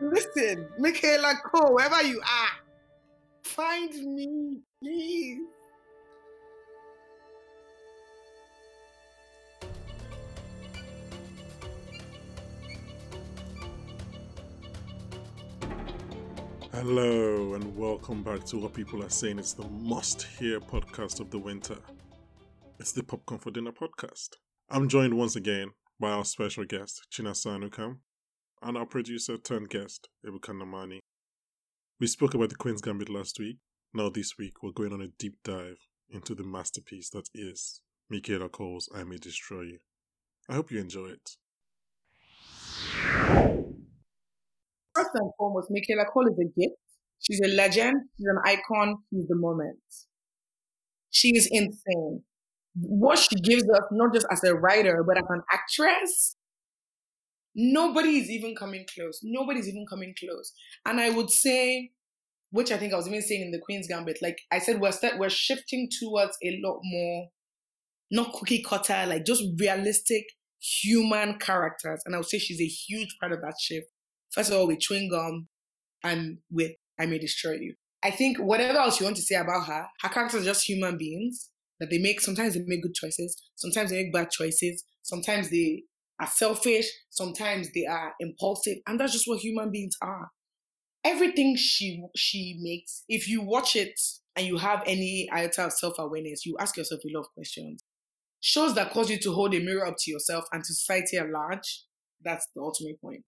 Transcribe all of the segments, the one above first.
Listen, Michaela Coel, wherever you are, find me, please. Hello, and welcome back to what people are saying it's the must hear podcast of the winter. It's the Popcorn for Dinner podcast. I'm joined once again by our special guest, Chinasa Anukam, and our producer turned guest, Ebuka Namani. We spoke about the Queen's Gambit last week. Now, this week, we're going on a deep dive into the masterpiece that is Michaela Coel's I May Destroy You. I hope you enjoy it. First and foremost, Michaela Coel is a gift. She's a legend. She's an icon. She's the moment. She is insane. What she gives us, not just as a writer, but as an actress, nobody is even coming close. Nobody's even coming close. And I would say, which I think I was even saying in the Queen's Gambit, like I said, we're st- we're shifting towards a lot more, not cookie cutter, like just realistic human characters. And I would say she's a huge part of that shift. First of all, with chewing gum and with I May Destroy You. I think whatever else you want to say about her, her characters are just human beings that they make, sometimes they make good choices, sometimes they make bad choices, sometimes they are selfish, sometimes they are impulsive, and that's just what human beings are. Everything she she makes, if you watch it and you have any iota of self-awareness, you ask yourself a lot of questions. Shows that cause you to hold a mirror up to yourself and to society at large, that's the ultimate point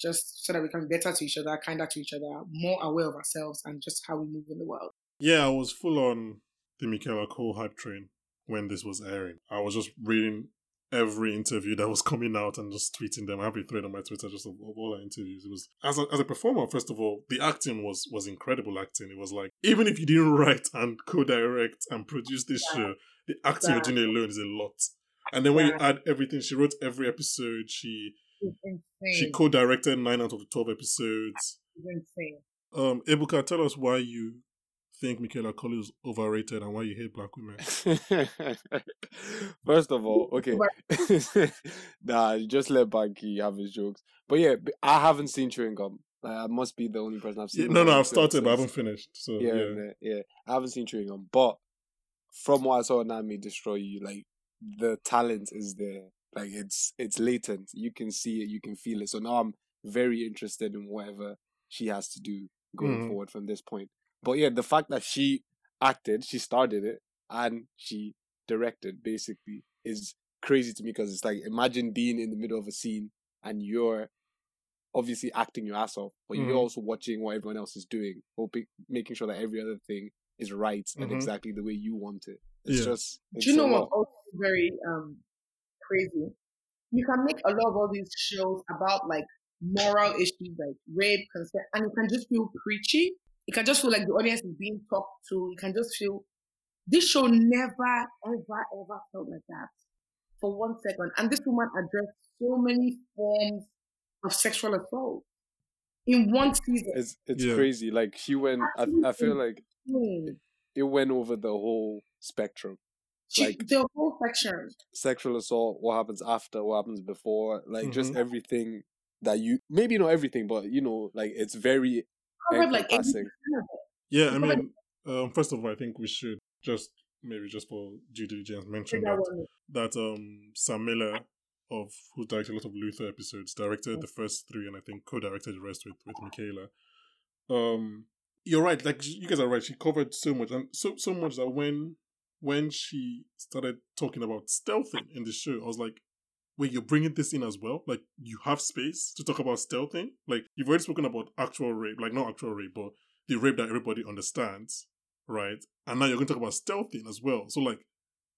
just so that we can be better to each other, kinder to each other, more aware of ourselves and just how we move in the world. Yeah, I was full on the Michaela Coel hype train when this was airing. I was just reading every interview that was coming out and just tweeting them. I have a thread on my Twitter just of, of all our interviews. It was as a, as a performer, first of all, the acting was was incredible acting. It was like even if you didn't write and co-direct and produce this yeah. show, the acting yeah. you're doing alone is a lot. And then when yeah. you add everything, she wrote every episode. She she co-directed nine out of the twelve episodes. Um, Ebuka, tell us why you think Michaela Coel is overrated and why you hate black women. First of all, okay, nah, just let Banky have his jokes. But yeah, I haven't seen Chewing Gum. I must be the only person I've seen. Yeah, no, no, I've started, but I haven't finished. So yeah, yeah, yeah, yeah, I haven't seen Chewing Gum, but from what I saw, Now May Destroy You, like the talent is there. Like it's it's latent. You can see it, you can feel it. So now I'm very interested in whatever she has to do going mm-hmm. forward from this point. But yeah, the fact that she acted, she started it, and she directed basically is crazy to me because it's like imagine being in the middle of a scene and you're obviously acting your ass off, but mm-hmm. you're also watching what everyone else is doing, hoping making sure that every other thing is right mm-hmm. and exactly the way you want it. It's yeah. just it's Do you know what also very um crazy. You can make a lot of all these shows about like moral issues like rape, consent, and you can just feel preachy. You can just feel like the audience is being talked to. You can just feel this show never, ever, ever felt like that for one second. And this woman addressed so many forms of sexual assault in one season. It's it's yeah. crazy. Like she went. I, I feel like it, it went over the whole spectrum like the whole section sexual assault what happens after what happens before like mm-hmm. just everything that you maybe not everything but you know like it's very like yeah i mean um, first of all i think we should just maybe just for due diligence mention that that um sam miller of who directed a lot of luther episodes directed the first three and i think co-directed the rest with with michaela. Um you're right like you guys are right she covered so much and so so much that when when she started talking about stealthing in the show, I was like, wait, you're bringing this in as well? Like, you have space to talk about stealthing? Like, you've already spoken about actual rape, like, not actual rape, but the rape that everybody understands, right? And now you're going to talk about stealthing as well. So, like,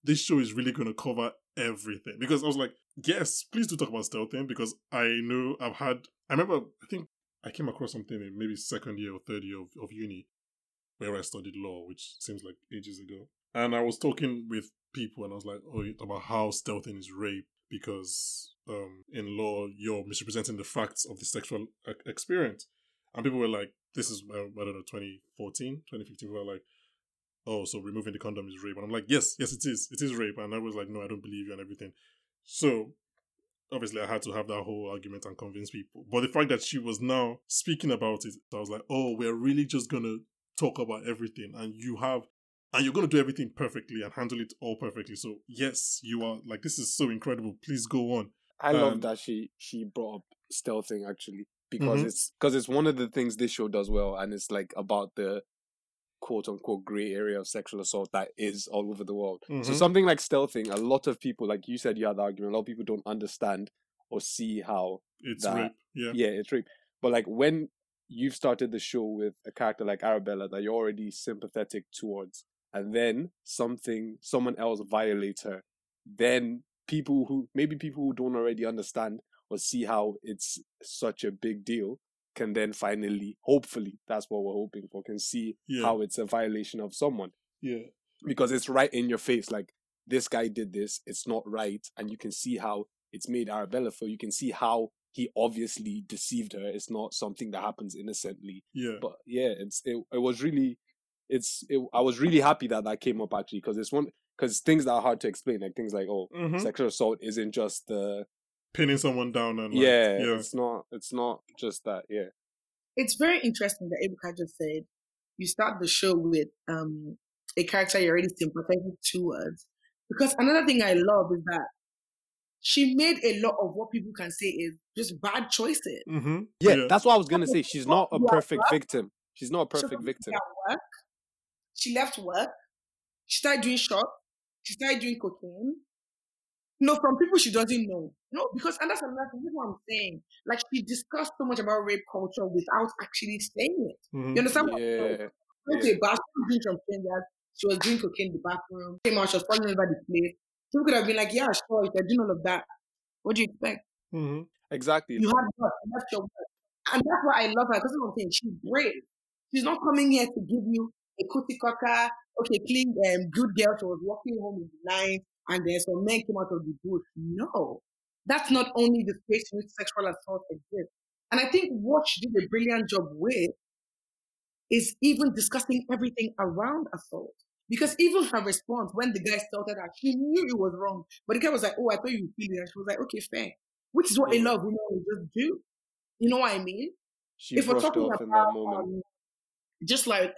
this show is really going to cover everything. Because I was like, yes, please do talk about stealthing because I know I've had, I remember, I think I came across something in maybe second year or third year of, of uni where I studied law, which seems like ages ago. And I was talking with people and I was like, oh, about how stealthing is rape because um, in law, you're misrepresenting the facts of the sexual experience. And people were like, this is, I don't know, 2014, 2015, we were like, oh, so removing the condom is rape. And I'm like, yes, yes, it is. It is rape. And I was like, no, I don't believe you and everything. So obviously I had to have that whole argument and convince people. But the fact that she was now speaking about it, I was like, oh, we're really just gonna talk about everything, and you have. And you're going to do everything perfectly and handle it all perfectly. So yes, you are like this is so incredible. Please go on. I um, love that she she brought up stealthing actually because mm-hmm. it's because it's one of the things this show does well, and it's like about the quote unquote gray area of sexual assault that is all over the world. Mm-hmm. So something like stealthing, a lot of people, like you said, you had the argument. A lot of people don't understand or see how it's that, rape. Yeah, yeah, it's rape. But like when you've started the show with a character like Arabella that you're already sympathetic towards, and then something, someone else violates her, then people who maybe people who don't already understand or see how it's such a big deal can then finally, hopefully, that's what we're hoping for, can see yeah. how it's a violation of someone. Yeah. Because it's right in your face. Like, this guy did this, it's not right. And you can see how it's made Arabella feel. You can see how he obviously deceived her. It's not something that happens innocently. Yeah. But yeah, it's it, it was really it's it, I was really happy that that came up actually because it's one because things that are hard to explain like things like oh mm-hmm. sexual assault isn't just the pinning someone down and like, yeah, yeah, it's not it's not just that yeah it's very interesting that Ebuka just said you start the show with um a character you're already sympathetic towards because another thing I love is that she made a lot of what people can say is just bad choices. Mm-hmm. Yeah, yeah, that's what I was gonna say. She's not a perfect victim. She's not a perfect victim. Work. She left work. She started doing shots. She started doing cocaine. No, from people she doesn't know. No, because and that's another thing. What I'm saying. Like she discussed so much about rape culture without actually saying it. Mm-hmm. You understand? Yeah. What yeah. She was from strangers. She was doing cocaine in the bathroom. Came out. She was falling over the place. People could have been like, "Yeah, sure. If you're doing all of that, what do you expect?" Mm-hmm. Exactly. You had work. That's your work. And that's why I love her. Because I'm saying she's brave. She's not coming here to give you a cutter. Okay, clean um, good girl. She was walking home in the night and then some men came out of the bush. No, that's not only the space in which sexual assault exists. And I think what she did a brilliant job with is even discussing everything around assault. Because even her response when the guy started her, she knew it was wrong. But the guy was like, Oh, I thought you were feeling And she was like, Okay, fair. Which is what a lot of women will just do. You know what I mean? She if we're talking about um, just like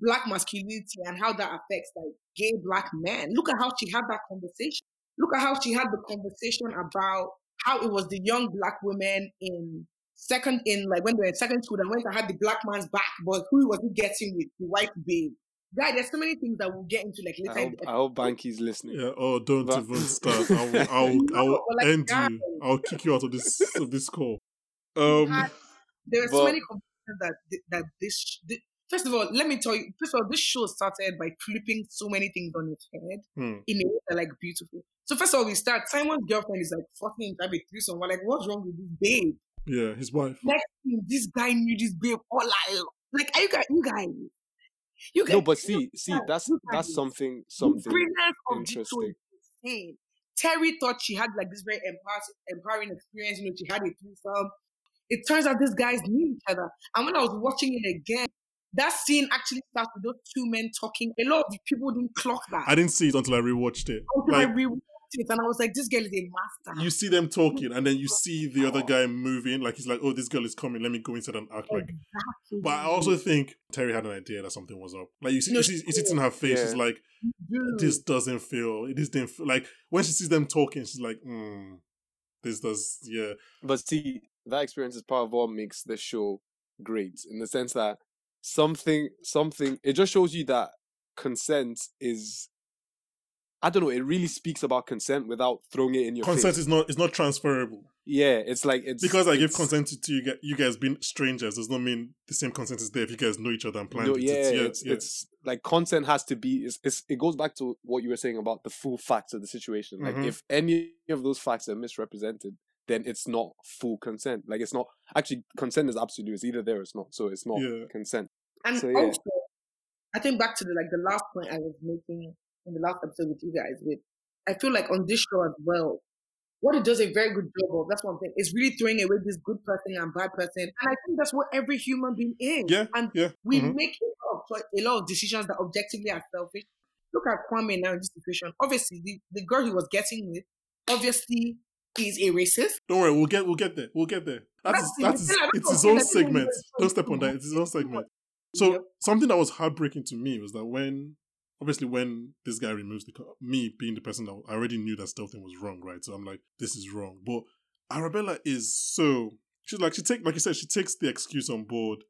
black masculinity and how that affects like gay black men. Look at how she had that conversation. Look at how she had the conversation about how it was the young black women in second in like when they were in second school and when I had the black man's back, but who was he getting with the white babe? Guy, there's so many things that we'll get into like later. I hope, I hope Banky's listening. Yeah. Oh, don't but... even start. I'll I'll, I'll like, end guys, you. I'll kick you out of this of this call. Um, there are but... so many conversations that that this, this First of all, let me tell you. First of all, this show started by flipping so many things on its head hmm. in a way that like beautiful. So first of all, we start. Simon's girlfriend is like fucking in a threesome. We're like, what's wrong with this babe? Yeah, his wife. Next thing, this guy knew this babe all like, like, are you guys, you guys, you guys. No, but see, see, that's that's something, something interesting. Terry thought she had like this very empowering experience. You know, she had a threesome. It turns out these guys knew each other. And when I was watching it again, that scene actually starts with those two men talking. A lot of people didn't clock that. I didn't see it until I rewatched it. Until like, I rewatched it, and I was like, "This girl is a master." You see them talking, and then you see the other guy moving. Like he's like, "Oh, this girl is coming. Let me go inside and act like." Exactly. But I also think Terry had an idea that something was up. Like you see, no, you, see, you see in her face. Yeah. She's like, "This doesn't feel. It didn't feel like." When she sees them talking, she's like, hmm, "This does, yeah." But see, that experience is part of what makes the show great in the sense that something something it just shows you that consent is I don't know, it really speaks about consent without throwing it in your consent face. is not it's not transferable. Yeah, it's like it's because I give consent to you, Get you guys being strangers does not mean the same consent is there if you guys know each other and plan no, it. Yeah, it's, yeah, it's, yeah. it's like consent has to be. It's, it's, it goes back to what you were saying about the full facts of the situation. Like mm-hmm. if any of those facts are misrepresented, then it's not full consent. Like it's not actually consent is absolute. It's either there or it's not. So it's not yeah. consent. And so, yeah. also, I think back to the like the last point I was making in the last episode with you guys. With I feel like on this show as well, what it does a very good job of. That's one thing. It's really throwing away this good person and bad person, and I think that's what every human being is. Yeah, and yeah. we mm-hmm. make a lot of decisions that objectively are selfish. Look at Kwame now in this situation. Obviously, the, the girl he was getting with, obviously is a racist. Don't worry, we'll get we'll get there. We'll get there. That is that is it's his own segment. Don't step on that. It's his own segment. So yep. something that was heartbreaking to me was that when obviously when this guy removes the me being the person that I already knew that stealthing was wrong, right? So I'm like, this is wrong. But Arabella is so she's like she take like you said she takes the excuse on board,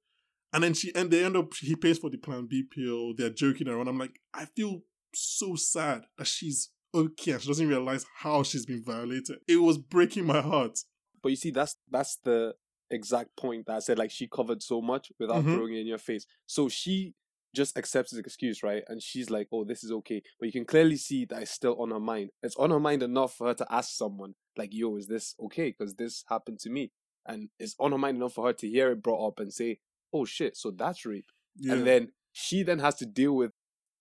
and then she and they end up he pays for the Plan B pill. They're joking around. I'm like, I feel so sad that she's okay and she doesn't realize how she's been violated. It was breaking my heart. But you see, that's that's the exact point that I said. Like she covered so much without mm-hmm. throwing it in your face. So she just accepts his excuse, right? And she's like, "Oh, this is okay," but you can clearly see that it's still on her mind. It's on her mind enough for her to ask someone, like, "Yo, is this okay?" Because this happened to me, and it's on her mind enough for her to hear it brought up and say, "Oh shit, so that's rape." Yeah. And then she then has to deal with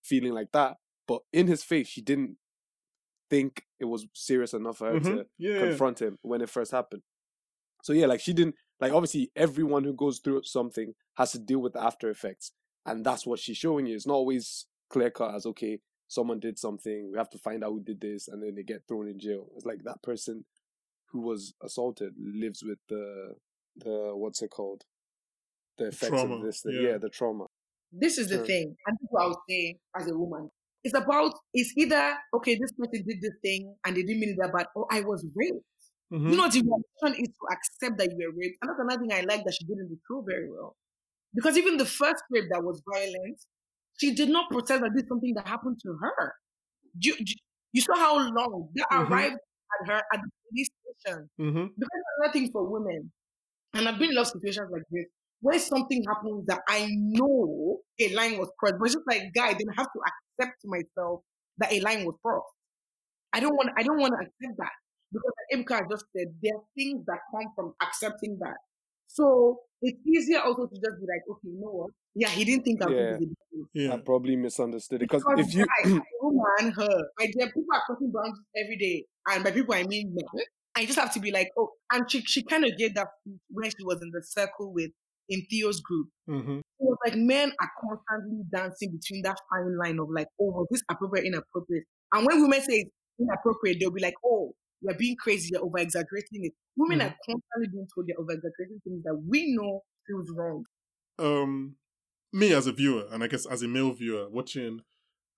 feeling like that, but in his face, she didn't think it was serious enough for her mm-hmm. to yeah, confront him when it first happened. So yeah, like she didn't like obviously everyone who goes through something has to deal with the after effects, and that's what she's showing you. It's not always clear cut as okay, someone did something, we have to find out who did this, and then they get thrown in jail. It's like that person who was assaulted lives with the the what's it called, the effects trauma. of this thing. Yeah. yeah, the trauma. This is the thing, and this is what I would say as a woman. It's about it's either okay, this person did this thing and they didn't mean that bad, or I was raped. Mm-hmm. You know, the reaction is to accept that you were raped. And that's another thing I like that she didn't show very well. Because even the first rape that was violent, she did not protest that this is something that happened to her. You, you saw how long that mm-hmm. arrived at her at the police station. Mm-hmm. Because another thing for women, and I've been in lots of situations like this, where something happens that I know a line was crossed, but it's just like, guy, then I have to accept to myself that a line was crossed. I don't want I don't want to accept that because like Ebuka just said, there are things that come from accepting that. So it's easier also to just be like, okay, you know what? Yeah, he didn't think I yeah. was Yeah, I probably misunderstood it because if you guy, woman, her, like there people are crossing boundaries every day, and by people I mean men. I just have to be like, oh, and she she kind of gave that when she was in the circle with in Theo's group. Mm-hmm. It was like men are constantly dancing between that fine line of like, oh, was this appropriate, inappropriate? And when women say inappropriate, they'll be like, oh, you're being crazy, you're over exaggerating it. Women mm-hmm. are constantly being told they're over exaggerating things that we know feels wrong. Um, me as a viewer, and I guess as a male viewer, watching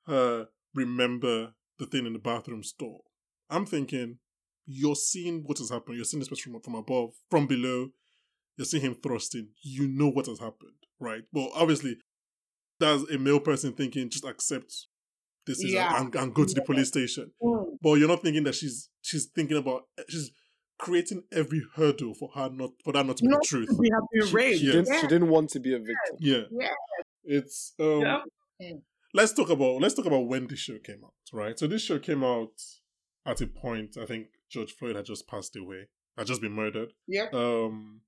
her remember the thing in the bathroom stall, I'm thinking, you're seeing what has happened. You're seeing this from from above, from below you're seeing him thrusting, you know what has happened, right? Well, obviously, that's a male person thinking, just accept this is yeah. and, and, go to the police station. Mm. But you're not thinking that she's she's thinking about she's creating every hurdle for her not for that not to be not the truth. We have been raped. She, yes. she, didn't want to be a victim. Yeah. yeah. It's um yeah. Let's talk about let's talk about when this show came out, right? So this show came out at a point I think George Floyd had just passed away, had just been murdered. Yeah. Um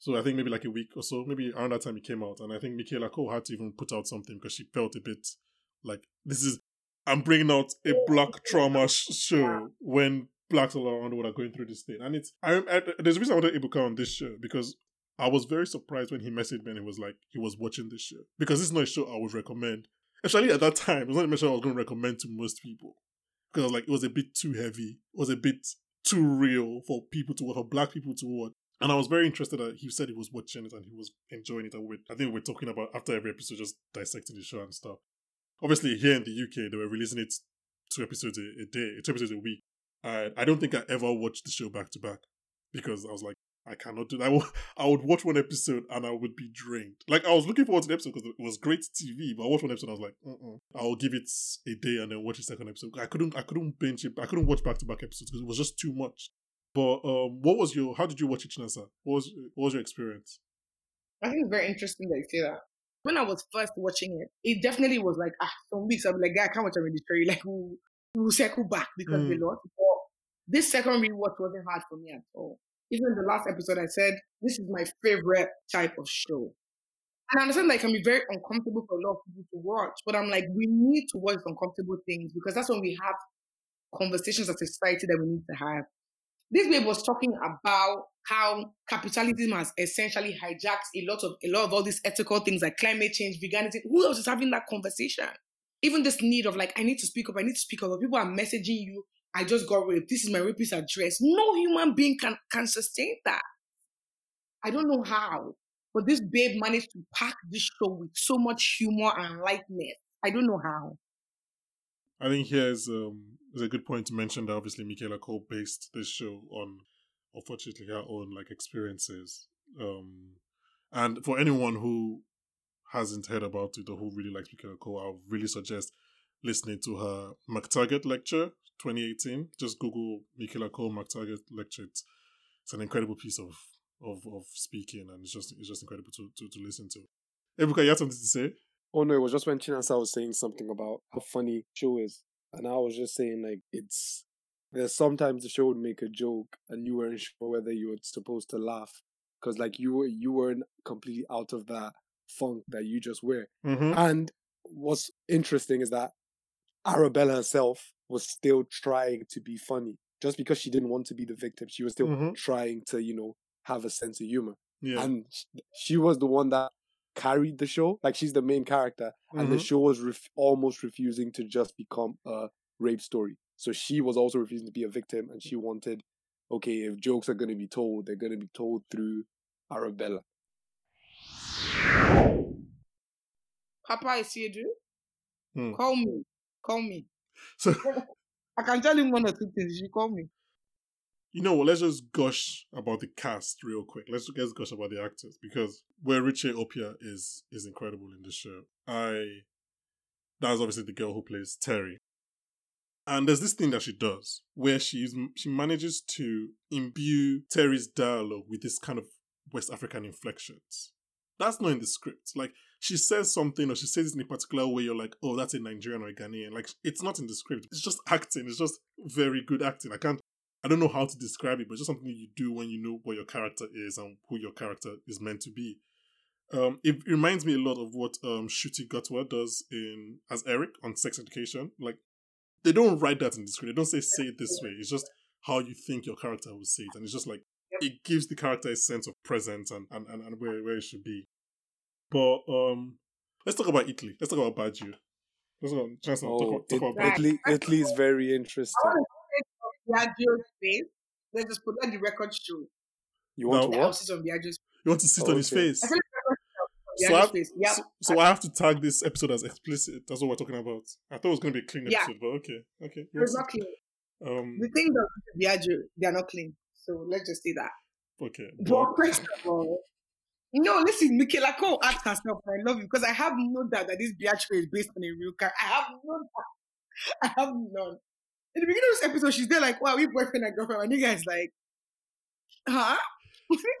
so I think maybe like a week or so, maybe around that time it came out, and I think Michaela Coel had to even put out something because she felt a bit like this is I'm bringing out a black trauma sh- show when blacks all around the world are going through this thing, and it's I, I there's a reason I wanted Ebuka on this show because I was very surprised when he messaged me and he was like he was watching this show because this is not a show I would recommend. Actually, at that time, it was not a show I was going to recommend to most people because I was like it was a bit too heavy, it was a bit too real for people to watch, for black people to watch. And I was very interested that he said he was watching it and he was enjoying it. And we, I think we're talking about after every episode, just dissecting the show and stuff. Obviously, here in the UK, they were releasing it two episodes a, day, two episodes a week. And I don't think I ever watched the show back to back because I was like, I cannot do that. I, would watch one episode and I would be drained. Like, I was looking forward to the episode because it was great TV, but I watched one episode I was like. I'll give it a day and then watch the second episode. I couldn't, I couldn't binge it. I couldn't watch back to back episodes because it was just too much. But um, what was your? How did you watch it, Chinasa? What was what was your experience? I think it's very interesting that you say that. When I was first watching it, it definitely was like ah, some weeks I'm like, yeah, I can't watch a story. Like we'll, we'll circle back because mm. we lost. But this second rewatch wasn't hard for me at all. Even the last episode, I said this is my favorite type of show. And I understand that it can be very uncomfortable for a lot of people to watch, but I'm like, we need to watch uncomfortable things because that's when we have conversations as a society that we need to have. This babe was talking about how capitalism has essentially hijacked a lot of a lot of all these ethical things like climate change, veganism. Who else is having that conversation? Even this need of like, I need to speak up, I need to speak up. People are messaging you, I just got raped. This is my rapist address. No human being can, can sustain that. I don't know how, but this babe managed to pack this show with so much humor and lightness. I don't know how. I think here's um is a good point to mention that obviously Michaela Coel based this show on unfortunately her own like experiences. Um and for anyone who hasn't heard about it or who really likes Michaela Coel, I really suggest listening to her MacTaggart lecture 2018. Just Google Michaela Coel MacTaggart lecture. It's, it's an incredible piece of, of of speaking and it's just it's just incredible to, to, to listen to. Ebuka, you have something to say? Oh no, it was just when Chinasa was saying something about how funny show is. And I was just saying like it's there's sometimes the show would make a joke and you weren't sure whether you were supposed to laugh. Cause like you were you weren't completely out of that funk that you just were. Mm-hmm. And what's interesting is that Arabella herself was still trying to be funny. Just because she didn't want to be the victim, she was still Mhm. trying to, you know, have a sense of humor. Yeah. And she was the one that carried the show. Like she's the main character, and the Mhm. show was ref- almost refusing to just become a rape story. So she was also refusing to be a victim, and she wanted, okay, if jokes are going to be told, they're going to be told through Arabella. Papa, is here, you. Hmm. Call me. Call me. So I can tell him one or two things. You call me. You know what? Let's just gush about the cast real quick. Let's just gush about the actors because Weruche Opia is is incredible in this show. I that's obviously the girl who plays Terry. And there's this thing that she does where she's she manages to imbue Terry's dialogue with this kind of West African inflections. That's not in the script. Like she says something or she says it in a particular way, you're like, oh, that's a Nigerian or a Ghanaian. Like it's not in the script. It's just acting. It's just very good acting. I can't I don't know how to describe it, but just something you do when you know what your character is and who your character is meant to be. Um, it reminds me a lot of what um Ncuti Gatwa does in as Eric on Sex Education. Like they don't write that in the script. They don't say say it this way. It's just how you think your character will say it, and it's just like it gives the character a sense of presence and and, and, and where where it should be. But um, let's talk about Italy. Let's talk about Biagio. Let's go. Chance, talk, Oh, about- talk it- about Italy, Italy is very interesting. Biagio's face. Let's just put that the record show. You want No. to The what? houses on Biagio's You want to sit Oh, on his okay. face. I feel like the record show So I, have, Biagio's face. Yeah. so, so I have to tag this episode as explicit. That's what we're talking about. I thought it was going to be a clean Yeah. episode, but okay, okay. It was not clean. Um, The things that Biagio, they are not clean. So let's just say that. okay. But But, first of all, no, listen, Michaela Coel asked herself, I love you because I have no doubt that this Biagio is based on a real character. I have no doubt. I have none. In the beginning of this episode, she's there like, wow, we boyfriend and girlfriend. And you guys like, huh?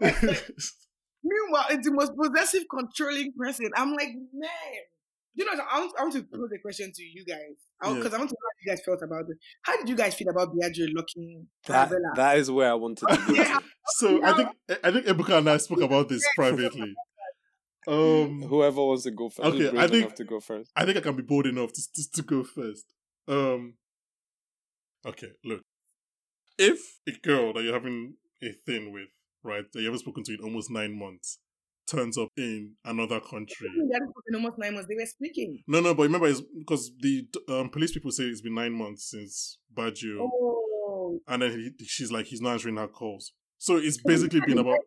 Meanwhile, it's the most possessive, controlling person. I'm like, man. You know, I want, I want to pose a question to you guys Yeah. because I want to know how you guys felt about it. How did you guys feel about Biagio locking That, that is where I wanted to go. Yeah, so I think I think Ebuka and I spoke about this privately. Um, Whoever wants to go first. Okay, who's brave I think- enough to go first. I think I can be bold enough to, to, to go first. Um, okay, look. If a girl that you're having a thing with, right, that you haven't spoken to in almost nine months, turns up in another country. they almost nine months. They were speaking. No, no, but remember, it's because the um, police people say it's been nine months since Biagio, Oh, and then he, she's like, he's not answering her calls. So it's basically been about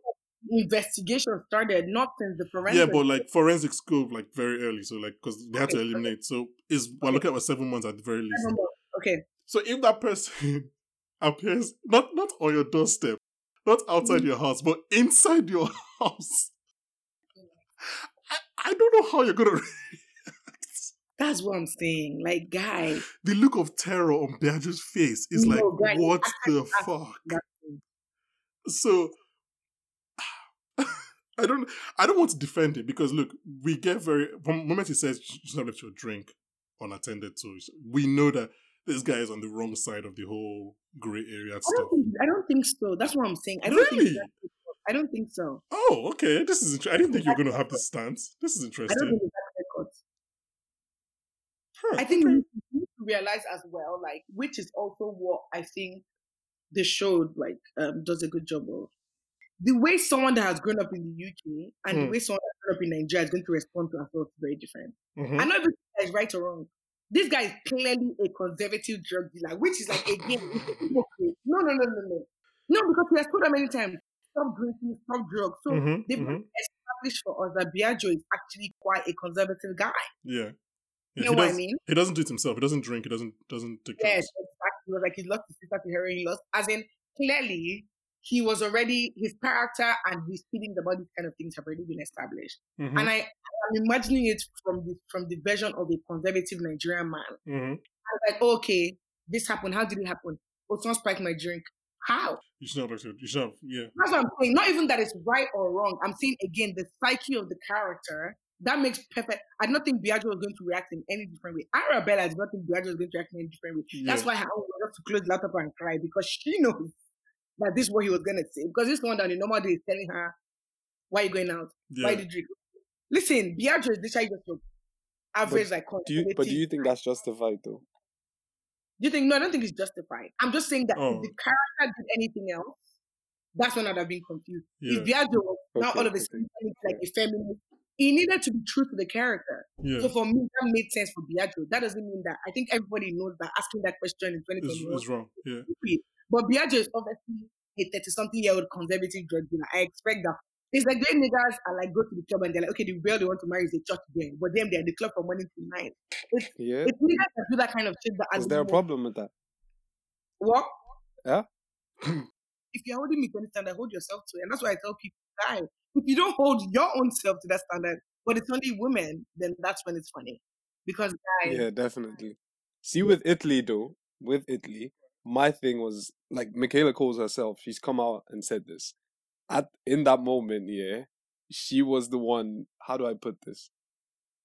investigation started not since the forensic. yeah, but like forensic scope, like very early. So like because they had to eliminate. So is we're looking at about seven months at the very least. okay, So if that person appears not not on your doorstep, not outside Mm-hmm. your house, but inside your house, I, I don't know how you're gonna that's what I'm saying. Like, guy, The look of terror on Biagio's face is like, No, guy, what I- the I- fuck? that- So I don't I don't want to defend it because look, we get very from the moment he says should not let your drink unattended to, we know that this guy is on the wrong side of the whole grey area I stuff. don't, think, I don't think so. That's what I'm saying. I don't Really? think. That's, I don't think so. Oh, okay. This is. Inter- I didn't think you were going to have this stance. This is I don't interesting. think it's. Huh, I think okay. we need to realize as well, like, which is also what I think the show like um, does a good job of. The way someone that has grown up in the UK and the Hmm. way someone that has grown up in Nigeria is going to respond to assault is very different. Mhm. I know everything is right or wrong, This guy is clearly a conservative drug dealer, which is like again, no, no, no, no, no. No, because he has told them many times, stop drinking, stop drugs. So mm-hmm, they've mm-hmm. established for us that Biagio is actually quite a conservative guy. Yeah. Yeah, you know what I mean? He doesn't do it himself. He doesn't drink. He doesn't doesn't take Yes, exactly. Like he lost his sister to heroin. He lost, as in clearly he was already his character and his feeding the body kind of things have already been established. Mm-hmm. And I I'm imagining it from the from the version of a conservative Nigerian man. Mm-hmm. I was like, okay, this happened. How did it happen? Oh, someone spiked my drink. How? You should have You should have, yeah. That's what I'm saying. Not even that it's right or wrong. I'm saying again the psyche of the character that makes perfect. I don't think Biagio was going to react in any different way. Arabella did not think Biagio was going to react in any different way. Yeah. That's why I was to close the laptop and cry because she knows that this is what he was going to say. Because this one that the normal day is telling her, why are you going out? Yeah. Why did you Listen, Biagio is literally just average but like do you, But do you think that's justified though? Do you think no, I don't think it's justified. I'm just saying that oh. if the oh. character did anything else, that's when I'd have been confused. Yeah. If Biagio was okay, now all of a sudden like a feminist he needed to be true to the character. Yeah. So for me, that made sense for Biagio. That doesn't mean that I think everybody knows that asking that question in 2021 is, wrong. Yeah. But Biagio is obviously a 30 something year old conservative drug dealer. I expect that. It's like they niggas are like go to the club and they're like, okay, the girl they want to marry is a church girl, but them they're the club from morning to night. It's, yeah. It's niggas that do that kind of shit. That is there a problem with that? What? Yeah. if you're holding me to any standard, hold yourself to it. And that's why I tell people, guys, if you don't hold your own self to that standard, but it's only women, then that's when it's funny. Because guys, yeah, definitely. See, with Italy though, with Italy, my thing was like Michaela calls herself. She's come out and said this. At in that moment, yeah, she was the one. How do I put this?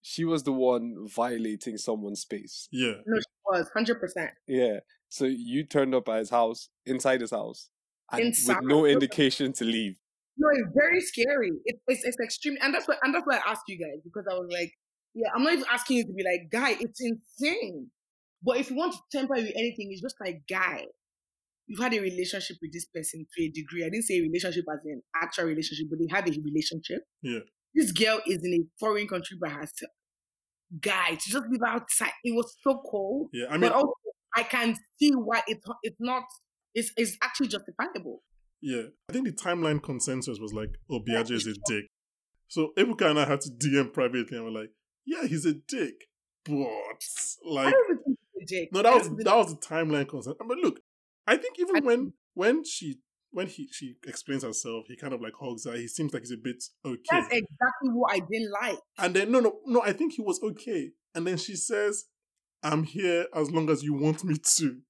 She was the one violating someone's space. Yeah. No, she was hundred percent. Yeah. So you turned up at his house, inside his house, and Inside. with no indication to leave. No, it's very scary. It, it's it's extreme, and that's why and that's why I asked you guys because I was like, yeah, I'm not even asking you to be like, guy, it's insane. But if you want to temper with anything, it's just like, guy, you've had a relationship with this person to a degree. I didn't say relationship as an actual relationship, but they have a relationship. Yeah. This girl is in a foreign country by herself. Guy, to just live outside, it was so cold. Yeah, I mean, but also I can see why it's it's not. It's it's actually justifiable. Yeah. I think the timeline consensus was like, oh, Biagio is a dick. So Ebuka and I had to DM privately and we're like, yeah, he's a dick. But like No, that was that was the timeline consensus. But look, I think even when when she when he she explains herself, he kind of like hugs her. He seems like he's a bit okay. That's exactly what I didn't like. And then no, no, no. I think he was okay. And then she says, "I'm here as long as you want me to."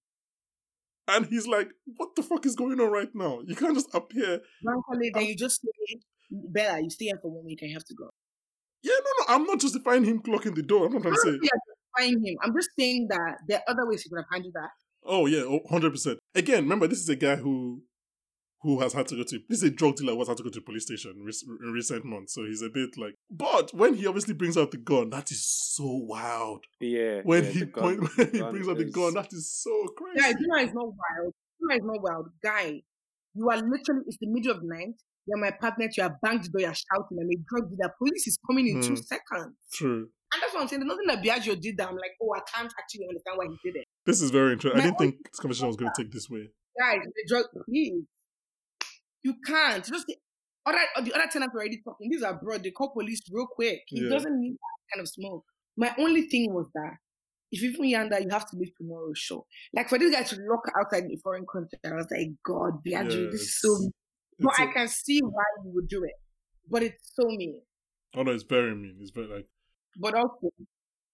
And he's like, what the fuck is going on right now? You can't just appear. Holiday, you just say, Bella, you stay here for one week and you have to go. Yeah, no, no, I'm not justifying him clocking the door. I'm not trying to say. Justifying him. I'm just saying that there are other ways he could have handled that. Oh, yeah, 100%. Again, remember, this is a guy who who has had to go to this is a drug dealer who has had to go to police station in recent months. So he's a bit like, but when he obviously brings out the gun, that is so wild. Yeah. When yeah, he point, when he brings out the gun, that is so crazy. Yeah, you know it's not wild. You know it's not wild, guy. You are literally it's the middle of the night. You're my partner. You are banged the door. You're shouting, and a drug dealer. Police is coming in mm. two hmm. seconds. True. And that's what I'm saying. There's nothing that Biagio did that I'm like, oh, I can't actually understand why he did it. This is very interesting. I didn't think this oh, conversation was going to take this way. Guys, the drug, please you can't. Just the other, the other tenants were already talking. These are broad. They call police real quick. He yeah. doesn't need that kind of smoke. My only thing was that if you from Yanda, you have to leave tomorrow show. Like for this guy to lock outside in a foreign country, I was like, God, Biagio, yeah, this is so. But I can see why you would do it, but it's so mean. Oh no, it's very mean. It's very like. But also,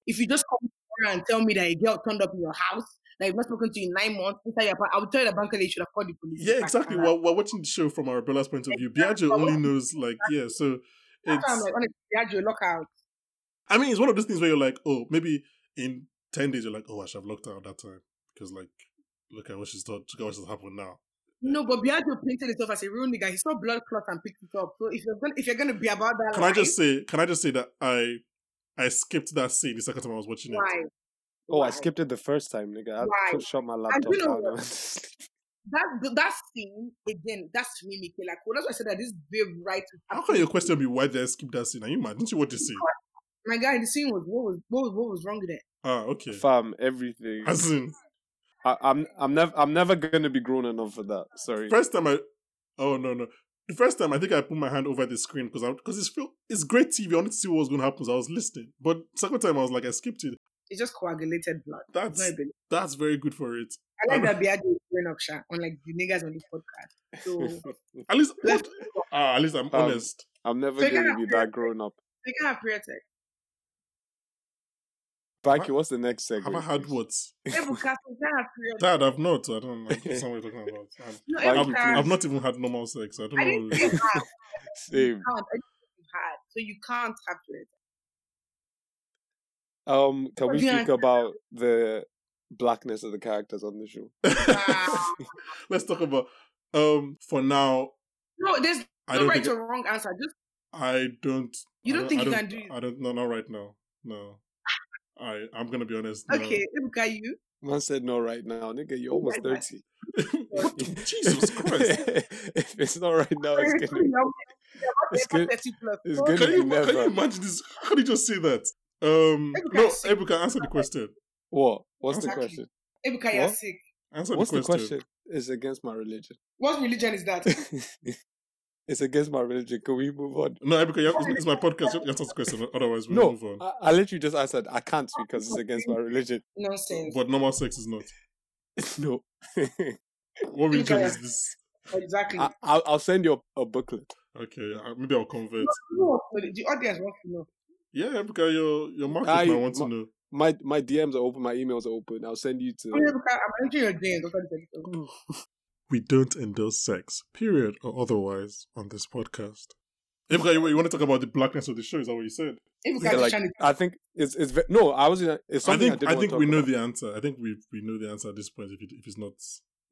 if you just come and tell me that a girl turned up in your house like I've not spoken to you in nine months inside your I would tell you banker they should have called the police. Yeah, exactly. We're, we're watching the show from Arabella's point of view. Biagio only knows like yeah, so it's I'm like honestly, Biagio lockout. I mean, it's one of those things where you're like, oh, maybe in ten days you're like, oh, I should have locked out that time because like, look at what she's done. Look at what has happened now. No, but Biagio painted himself as a real nigga. He saw blood clot and picked it up. So if you're gonna if you're gonna be about that, can life, I just say? Can I just say that I I skipped that scene the second time I was watching why? it. Oh, I skipped it the first time, nigga. I right. shut my laptop you know, down. that that scene again, that's to me, Michaela Coel. That's why I said that this very right. How can your question be why did I skip that scene? Are you mad? Didn't you watch the scene? My guy, the scene was what was what was, what was wrong with it? Ah, okay. Fam, everything. As in, I, I'm I'm never I'm never gonna be grown enough for that. Sorry. first time I, oh no no, the first time I think I put my hand over the screen because I because it's feel it's great TV. I wanted to see what was going to happen, so I was listening. But second time I was like I skipped it. It's just coagulated blood. That's that's very good for it. I like that Biagi is growing up, Sha, unlike the niggas on this podcast. So, At least Let's- what, ah, at least I'm Um, honest. I'm never So gonna be that grown up. they can have period sex. Banky, what's the next segment? Have I had please? what? Ebuka, so you can have period Dad, I've not. I don't know. That's not what you're talking about. I've, No, I've, I've not even had normal sex. I don't I know. didn't what say it is. have. Same. You can't. I didn't say you had. So you can't have period sex. Um, can we speak about the blackness of the characters on the show? Wow. Let's talk about. Um, for now, No, there's I don't right think or wrong answer. Just I don't. You I don't think you don't- can do? I don't. No, not right now. No. I. I'm gonna be honest. No. okay. Ebuka, you. Man said no right now, nigga. You're almost Right thirty. Jesus Christ! if it's not right now, it's gonna. It's good. Thirty plus. it's So, good. Can you, Never. can you imagine this? How did you just say that? Um, Ebuka no, is sick. Ebuka, answer the question. What? What's the question? Ebuka, you're sick. Answer What's the the question. question? It's against my religion. What religion is that? it's against my religion. Can we move on? No, Ebuka, you have, it's, it's my podcast. You have to answer the question. Otherwise, we'll No, move on. I, I literally just answered. I can't because it's against my religion. Nonsense. But normal sex is not. no. What religion is this? Exactly. I, I'll, I'll send you a, a booklet. Okay, maybe I'll convert. No, the audience wants to know. Yeah, Ebuka, your your market I- might want to know. My my DMs are open. My emails are open. I'll send you Oh, to. Ebuka, I'm entering your DMs. That's what I said. We don't endorse sex, period or otherwise, on this podcast. Ebuka, you, you want to talk about the blackness of the show? Is that what you said? Yeah, like, to I think it's it's ve- no. I was it's I something I, think didn't I think we know about. the answer. I think we we know the answer at this point. If it, if it's not,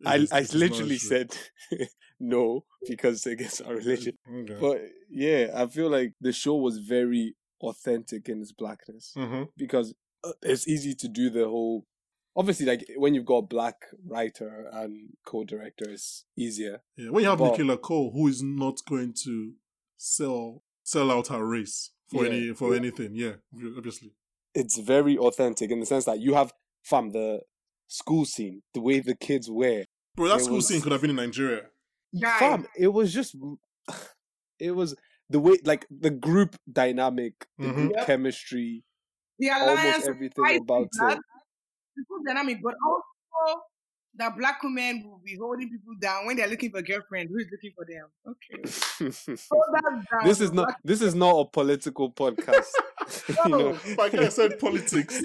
if I it's- I it's literally said no because against our religion. Okay. But yeah, I feel like the show was very authentic in its blackness Mhm. because uh, it's easy to do the whole. Obviously, like when you've got a black writer and co-director, it's easier. Yeah, when you have But- Michaela Coel, who is not going to sell sell out her race for Yeah. any for anything, yeah, obviously. It's very authentic in the sense that you have from the school scene, the way the kids wear. Bro, that school was- scene could have been in Nigeria. Guy, Fam, it was just, it was the way like the group dynamic, the Mhm. group Yep. chemistry, the alliance almost everything about it. The good dynamic, but also that black women will be holding people down when they're looking for a girlfriend who is looking for them. Okay. Hold that down. this is not this is not a political podcast. you know. Like I said, politics.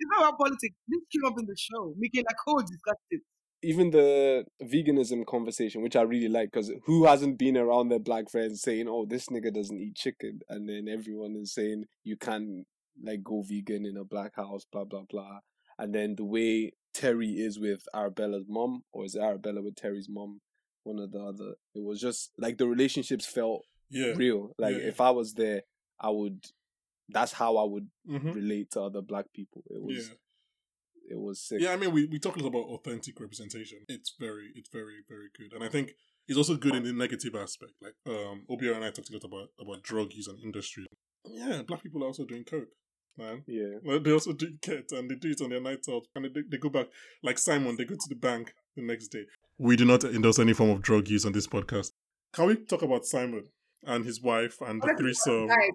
It's not about politics. This came up in the show. Michaela Coel discussed it. Even the veganism conversation, which I really like, because who hasn't been around their black friends saying, "Oh, this nigga doesn't eat chicken," and then everyone is saying you can like go vegan in a black house, blah blah blah. And then the way Terry is with Arabella's mom, or is it Arabella with Terry's mom? One or the other. It was just like the relationships felt Yeah. real. Like Yeah. if I was there, I would. That's how I would hmm relate to other black people. It was Yeah. it was sick. Yeah, I mean, we, we talk a lot about authentic representation. It's very, it's very, very good, and I think it's also good in the negative aspect. Like, um, Obio and I talked a lot about about drug use and industry. Yeah, black people are also doing coke, man. Yeah. Well, they also do ket and they do it on their night out, and they, they go back like Simon. They go to the bank the next day. We do not endorse any form of drug use on this podcast. Can we talk about Simon and his wife and the threesome? Right,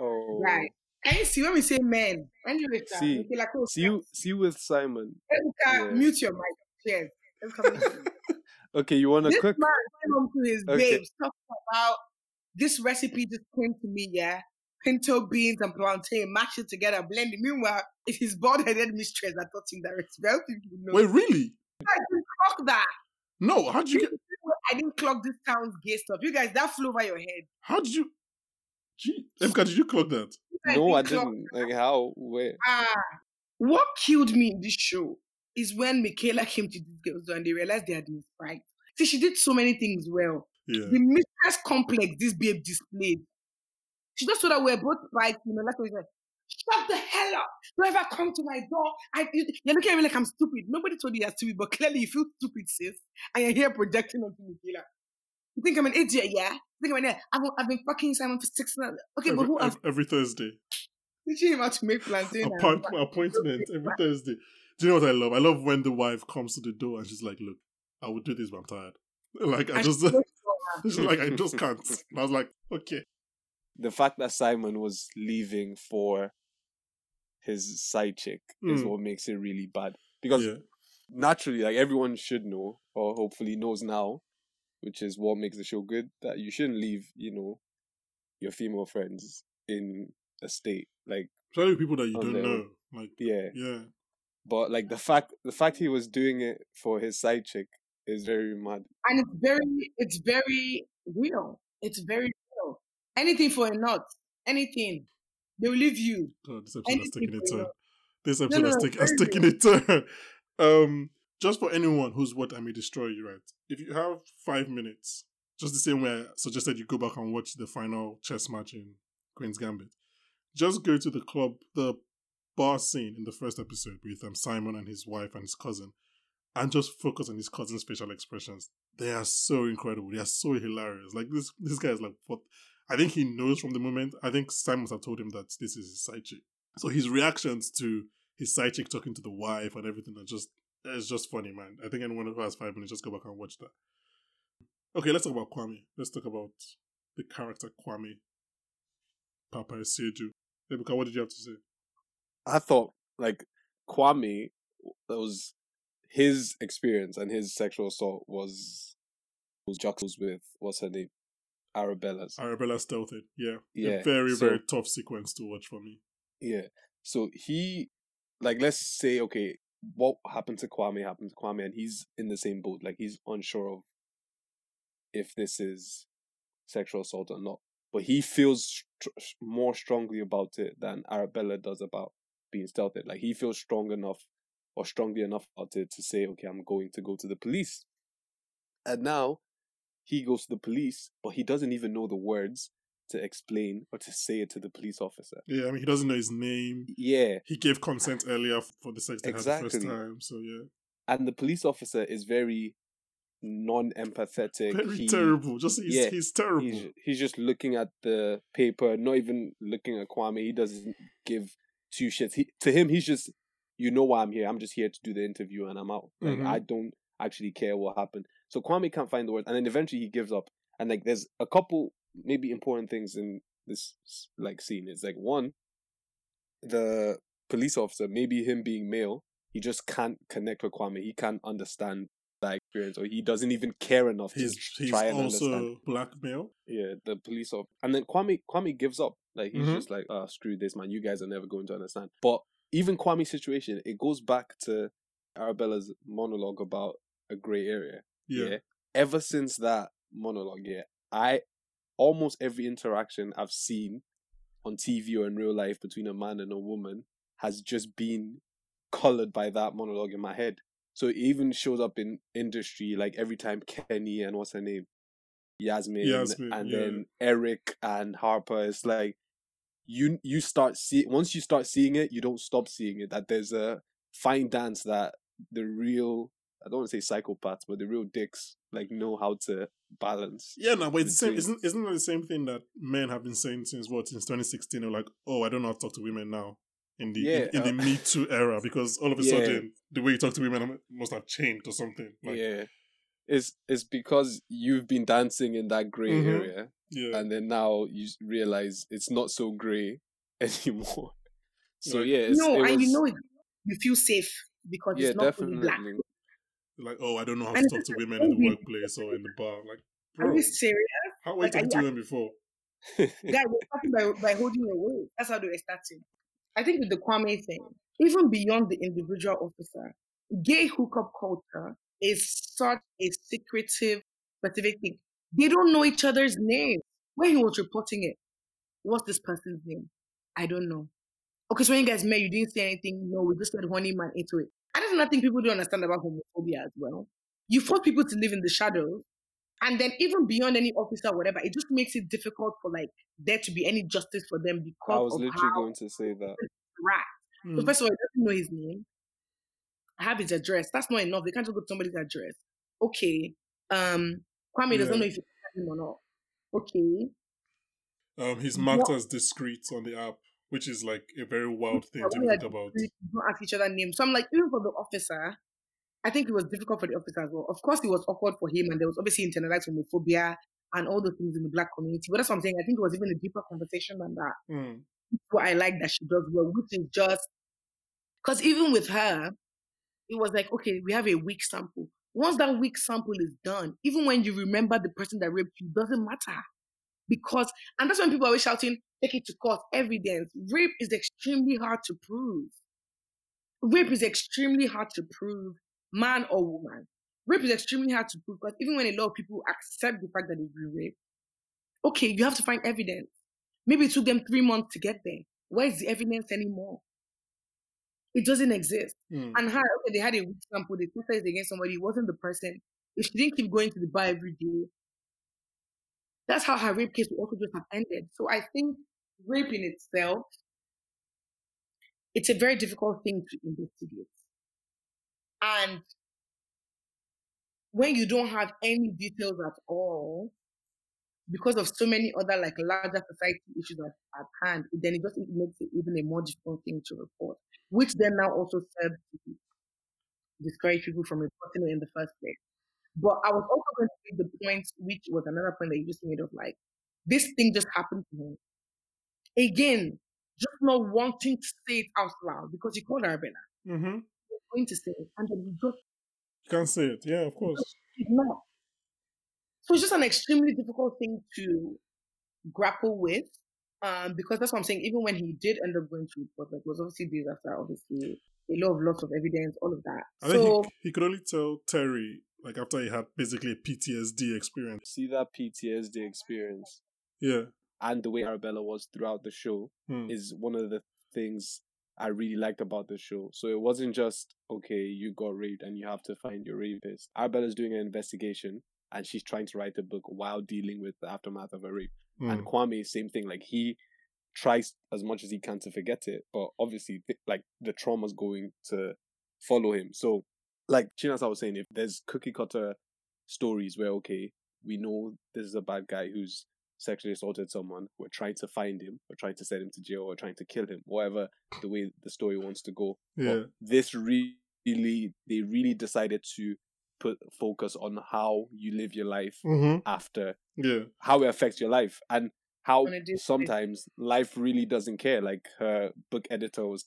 Oh. right, right. Can you see when we say men? When you later, See, Michaela Coel See you. See with Simon. Ebuka, Yeah. mute your mic. Cheers. Let's come in. Okay, you want a this man came home to his Okay. babes talking about this recipe just came to me, yeah. Pinto beans and plantain, mash it together, blend it. Meanwhile, it's his bald headed mistress that taught him that recipe. I hope people know. Wait, really? I didn't clock that. No. How did you get? I didn't clock this town's gay stuff. You guys, that flew over your head. How did you? Gee, Emka, did you clock that? You guys No, I didn't. Like how? Where? Ah, what killed me in this show is when Michaela came to these girls and they realized they had been spiked. See, she did so many things well. Yeah. The mistress complex this babe displayed. She just told that we're both spiked, you know, like we said. Shut the hell up! Don't ever come to my door. I, you, you're looking at me like I'm stupid. Nobody told you you're stupid, but clearly you feel stupid, sis. And you're here projecting onto Michaela. You think I'm an idiot, yeah? Think about that. I've, I've been fucking Simon for six months. Okay, every, but who every, every Thursday? Did you him how to make plantain? Appoint, appointment every Thursday. Do you know what I love? I love when the wife comes to the door and she's like, "Look, I would do this, but I'm tired. Like I just, she's like I just can't." I was like, "Okay." The fact that Simon was leaving for his side chick mm. is what makes it really bad because yeah. naturally, like everyone should know, or hopefully knows now, which is what makes the show good. That you shouldn't leave, you know, your female friends in a state like especially people that you don't know. Like yeah, yeah. But like the fact the fact he was doing it for his side chick is very mad. And it's very it's very real. It's very real. Anything for a nut. Anything. They will leave you. God, this episode has taken a turn. This episode no, no, has, has taken a turn. Um just for anyone who's what I may destroy you, right? If you have five minutes, just the same way I suggested you go back and watch the final chess match in Queen's Gambit. Just go to the club, the bar scene in the first episode with um, Simon and his wife and his cousin, and just focus on his cousin's facial expressions. They are so incredible. They are so hilarious. Like this, this guy is like what? I think he knows from the moment. I think Simon must have told him that this is his side chick. So his reactions to his side chick talking to the wife and everything are just it's just funny, man. I think anyone who has five minutes, just go back and watch that. Okay, let's talk about Kwame. Let's talk about the character Kwame. Paapa Essiedu. Ebuka, what did you have to say? I thought like Kwame that was his experience and his sexual assault was was juxtaposed with what's her name? Arabella's. Arabella stealthed, yeah. Yeah. A very, so, very tough sequence to watch for me. Yeah. So he like let's say, okay, what happened to Kwame happened to Kwame and he's in the same boat. Like he's unsure of if this is sexual assault or not but he feels st- more strongly about it than Arabella does about being stealthed. Like he feels strong enough or strongly enough about it to say, okay, I'm going to go to the police. And now he goes to the police, but he doesn't even know the words to explain or to say it to the police officer. Yeah, I mean, he doesn't know his name. Yeah. He gave consent earlier for the sex they exactly. the first time, so yeah. And the police officer is very non-empathetic. Very he, terrible. Just he's, yeah, he's terrible. He's, he's just looking at the paper, not even looking at Kwame. He doesn't give two shits. He, to him, he's just, you know why I'm here. I'm just here to do the interview and I'm out. Like mm-hmm. I don't actually care what happened. So Kwame can't find the words, and then eventually he gives up. And like, there's a couple maybe important things in this like scene. It's like one, the police officer, maybe him being male, he just can't connect with Kwame. He can't understand that experience, or he doesn't even care enough he's, to he's try and also understand. blackmail. Yeah, the police officer, and then Kwame Kwame gives up. Like he's mm-hmm. just like, "Ah, oh, screw this, man. You guys are never going to understand." But even Kwame's situation, it goes back to Arabella's monologue about a gray area. Yeah. yeah. Ever since that monologue, yeah, I almost every interaction I've seen on TV or in real life between a man and a woman has just been colored by that monologue in my head. So it even shows up in industry, like every time Kenny and what's her name? Yasmin, Yasmin and yeah. then Eric and Harper. It's like you you start see once you start seeing it, you don't stop seeing it. That there's a fine dance that the real I don't want to say psychopaths, but the real dicks like know how to balance. Yeah, no, but it's the same. Isn't isn't it the same thing that men have been saying since what since 2016? They're like, oh, I don't know how to talk to women now in the yeah, in, in uh, the Me Too era because all of a yeah. sudden the way you talk to women must have changed or something. Like, yeah, it's it's because you've been dancing in that gray mm-hmm. area, yeah, and then now you realize it's not so gray anymore. So yeah, no, and was, you know you feel safe because yeah, it's not definitely. black. Like, oh, I don't know how to talk to women in the workplace or in the bar. Like, bro, are you serious? How were you like, talking to women before? Guys, we're talking by, by holding away. That's how they were starting. I think with the Kwame thing, even beyond the individual officer, gay hookup culture is such a secretive, specific thing. They don't know each other's names. When he was reporting it, what's this person's name? I don't know. Okay, so when you guys met, you didn't say anything. No, we just said honey man into it. And that's another thing people don't understand about homophobia as well. You force people to live in the shadows, and then even beyond any officer, whatever, it just makes it difficult for like there to be any justice for them because I was literally going to say that. Right. Mm. So hmm. first of all, I doesn't know his name. I have his address. That's not enough. They can't just go to somebody's address. Okay. Um, Kwame yeah. doesn't know if you him or not. Okay. Um, he's marked what? as discreet on the app, which is like a very wild thing to think about. Don't ask each other names. So I'm like, even for the officer, I think it was difficult for the officer as well. Of course, it was awkward for him, and there was obviously internalized homophobia and all the things in the black community. But that's what I'm saying. I think it was even a deeper conversation than that. Mm. What I like that she does well, which is just because even with her, it was like, okay, we have a weak sample. Once that weak sample is done, even when you remember the person that raped you, doesn't matter. Because, and that's when people are always shouting, take it to court, evidence. Rape is extremely hard to prove. Rape is extremely hard to prove, man or woman. Rape is extremely hard to prove because even when a lot of people accept the fact that they've been raped, okay, you have to find evidence. Maybe it took them three months to get there. Where is the evidence anymore? It doesn't exist. Mm. And her, okay, they had a weak sample, they tested it against somebody, it wasn't the person. If she didn't keep going to the bar every day, that's how her rape case would also just have ended. So I think rape in itself, it's a very difficult thing to investigate. And when you don't have any details at all, because of so many other like larger society issues at, at hand, then it just it makes it even a more difficult thing to report, which then now also serves to discourage people from reporting it in the first place. But I was also going to make the point, which was another point that you just made of like, this thing just happened to him. Again, just not wanting to say it out loud because he called Arabella. Mm-hmm. going to say it, and then he just you can't say it. Yeah, of course. not. So it's just an extremely difficult thing to grapple with. Um, because that's what I'm saying. Even when he did end up going to report, like, was obviously days after, obviously, a lot of lots of evidence, all of that. I so, he, he could only tell Terry like after he had basically a PTSD experience. See that PTSD experience. Yeah. And the way Arabella was throughout the show hmm. is one of the things I really liked about the show. So it wasn't just, okay, you got raped and you have to find your rapist. Arabella's doing an investigation and she's trying to write a book while dealing with the aftermath of a rape. Mm. And Kwame, same thing. Like he tries as much as he can to forget it, but obviously, th- like the trauma's going to follow him. So, like Chinasa was saying, if there's cookie cutter stories where okay, we know this is a bad guy who's sexually assaulted someone, we're trying to find him, we're trying to send him to jail, or trying to kill him, whatever the way the story wants to go. Yeah. But this really, they really decided to put focus on how you live your life mm-hmm. after, yeah, how it affects your life, and how sometimes life really doesn't care. Like her book editor was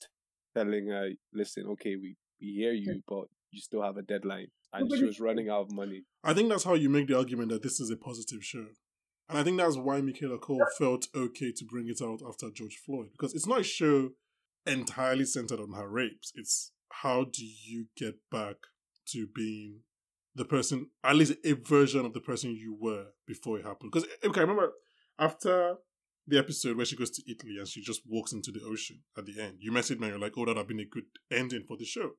telling her, "Listen, okay, we we hear you, but you still have a deadline." And she was running out of money. I think that's how you make the argument that this is a positive show. And I think that's why Michaela Coel felt okay to bring it out after George Floyd. Because it's not a show entirely centered on her rapes. It's how do you get back to being the person, at least a version of the person you were before it happened. Because, okay, I remember after the episode where she goes to Italy and she just walks into the ocean at the end, you messaged me and you're like, oh, that would have been a good ending for the show.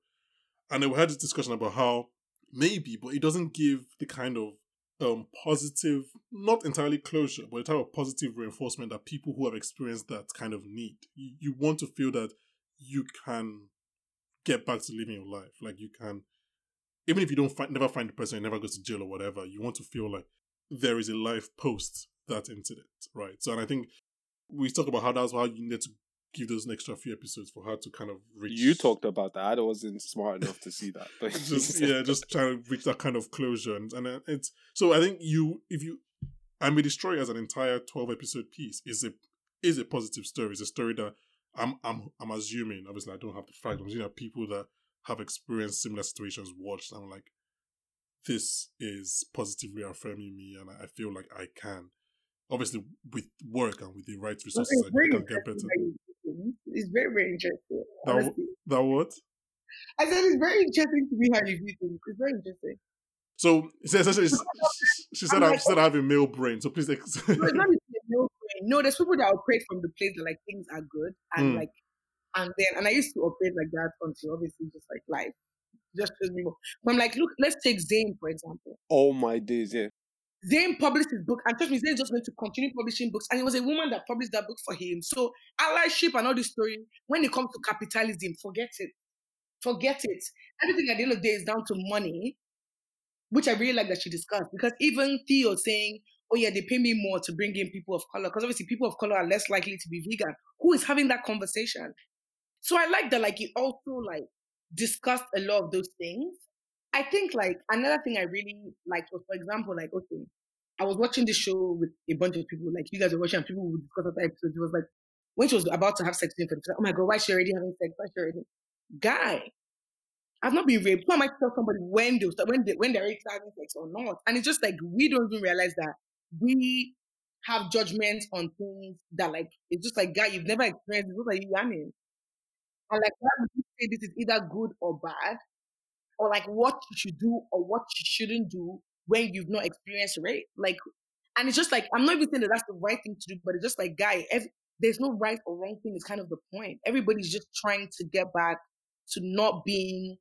And we had this discussion about how maybe, but it doesn't give the kind of um, positive, not entirely closure, but a type of positive reinforcement that people who have experienced that kind of need. You, you want to feel that you can get back to living your life. Like you can, even if you don't find, never find the person, never goes to jail or whatever, you want to feel like there is a life post that incident, right? So, and I think we talk about how that's how you need to give those an extra few episodes for her to kind of reach. You talked about that. I wasn't smart enough to see that, but just yeah, just trying to reach that kind of closure, and, and uh, it's so. I think you, if you, I may destroy as an entire twelve episode piece is a is a positive story. It's a story that I'm I'm I'm assuming. Obviously, I don't have the fact. I'm assuming that people that have experienced similar situations watched. I'm like, this is positively affirming me, and I feel like I can obviously with work and with the right resources, I can get better. It's very, very interesting. That, that what? I said it's very interesting to me how you view things. It's very interesting. So she said, she, she said, like, I, she said I have a male brain. So please. Ex- no, it's not a male brain. No, there's people that operate from the place that like things are good and mm. like, and then and I used to operate like that until obviously just like life just shows me more. But I'm like, look, let's take Zain for example. Oh my days, yeah. Zain published his book, and trust me, Zain just going to continue publishing books. And it was a woman that published that book for him. So allyship and all this story, when it comes to capitalism, forget it. Forget it. Everything at the end of the day is down to money, which I really like that she discussed. Because even Theo saying, oh yeah, they pay me more to bring in people of color because obviously people of color are less likely to be vegan. Who is having that conversation? So I like that, like it also like discussed a lot of those things. I think like another thing I really liked was, for example, like okay, I was watching this show with a bunch of people, like you guys were watching, and people would discuss other episodes. It was like when she was about to have sex with him, oh my god, why is she already having sex? Why is she already? Guy, I've not been raped. Who am I to tell somebody when they when they when they're already having sex or not? And it's just like we don't even realize that we have judgments on things that like it's just like guy you've never experienced. What are you yamming? And like why would you say this is either good or bad, or like what you should do or what you shouldn't do when you've not experienced rape? Like, and it's just like I'm not even saying that that's the right thing to do, but it's just like guy, every, there's no right or wrong thing. Is kind of the point. Everybody's just trying to get back to not being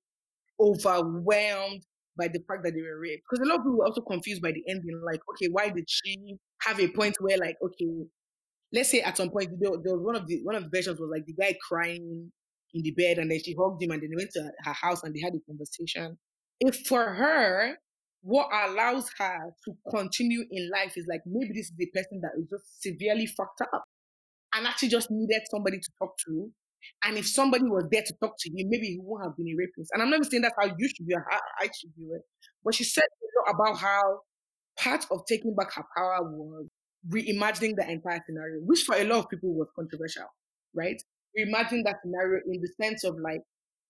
overwhelmed by the fact that they were raped. Because a lot of people were also confused by the ending. Like, okay, why did she have a point where, like, okay, let's say at some point there, was one of the one of the versions was like the guy crying in the bed, and then she hugged him, and then they went to her house and they had a conversation. If for her, what allows her to continue in life is like maybe this is the person that is just severely fucked up and actually just needed somebody to talk to and if somebody was there to talk to you, maybe he won't have been a rapist. And I'm not saying that's how you should be or how I should do it. But she said a lot about how part of taking back her power was reimagining the entire scenario, which for a lot of people was controversial, right? Reimagining that scenario in the sense of like,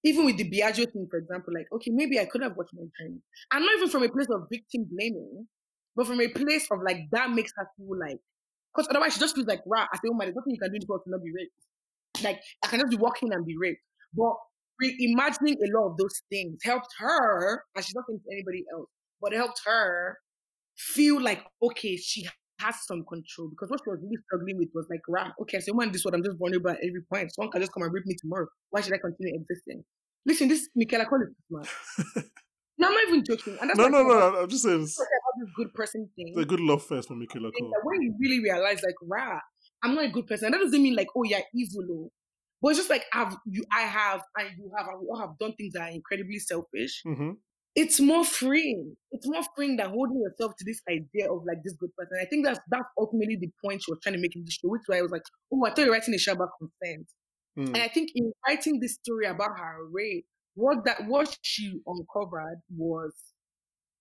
even with the Bellagio thing, for example, like, okay, maybe I could have watched my dream. And not even from a place of victim blaming, but from a place of like, that makes her feel like, because otherwise she just feels like, rah, I say, oh my, there's nothing you can do to not be raped. Like I can just be walking and be raped. But reimagining a lot of those things helped her, and she's not saying to anybody else, but it helped her feel like okay, she has some control because what she was really struggling with was like, right, okay, so man, this what I'm just vulnerable at every point. Someone can just come and rape me tomorrow. Why should I continue existing? Listen, this is Michaela Collins, man. no, I'm not even joking. And that's no, no, no. I'm just saying. It's this good person thing. The good love first for Michaela Collins. When you really realize, like, rah, I'm not a good person. That doesn't mean like, oh, you're evil. Oh. But it's just like I've you I have and you have and we all have done things that are incredibly selfish. Mm-hmm. It's more freeing. It's more freeing than holding yourself to this idea of like this good person. I think that's that's ultimately the point she was trying to make in the show, which why I was like, oh, I thought you were writing a show about consent. Mm. And I think in writing this story about her rape, what that what she uncovered was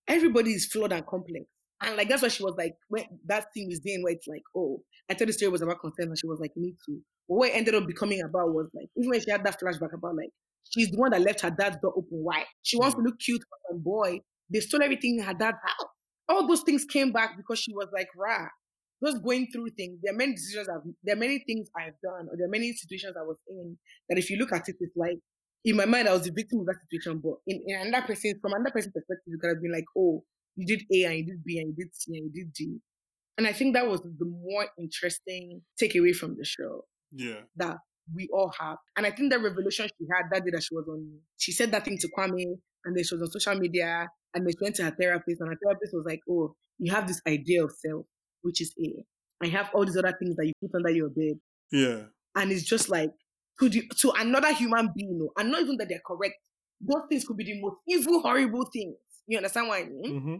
everybody is flawed and complex. And like that's why she was like when that thing was doing where it's like, oh, I thought the story was about consent, and she was like, me too. But what it ended up becoming about was like, even when she had that flashback about like, she's the one that left her dad's door open wide. She wants to mm. look cute for some boy. They stole everything in her dad's house. All those things came back because she was like, rah, just going through things. There are many decisions I've, there are many things I've done, or there are many situations I was in that if you look at it, it's like, in my mind, I was the victim of that situation, but in, in another person, from another person's perspective, you could have been like, oh, you did A and you did B and you did C and you did D. And I think that was the more interesting takeaway from the show. Yeah. That we all have. And I think the revelation she had that day that she was on, she said that thing to Kwame and then she was on social media and then she went to her therapist and her therapist was like, oh, you have this idea of self, which is A. I have all these other things that you put under your bed. Yeah. And it's just like, to, the, to another human being, and not even that they're correct, those things could be the most evil, horrible things. You understand what I mean? Mm-hmm.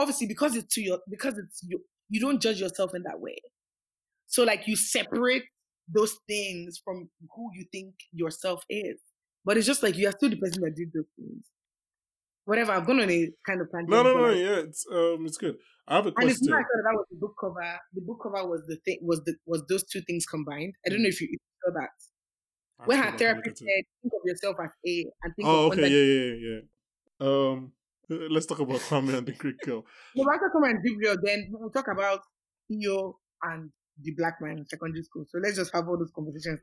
Obviously, because it's to your, because it's you, you don't judge yourself in that way. So like you separate those things from who you think yourself is. But it's just like you are still the person that did those things. Whatever, I've gone on a kind of tangent. No, no, no, yeah, it's um, it's good. I have a question. And it's not that was the book cover. The book cover was the thing was the was those two things combined. I don't know if you, if you saw that. I when her therapist said, "Think of yourself as A," and think oh, of okay, yeah, yeah, yeah. Um, let's talk about Kwame and the Greek girl. The Michael Kwame and girl. Then we'll talk about Iyo and the black man in secondary school. So let's just have all those conversations.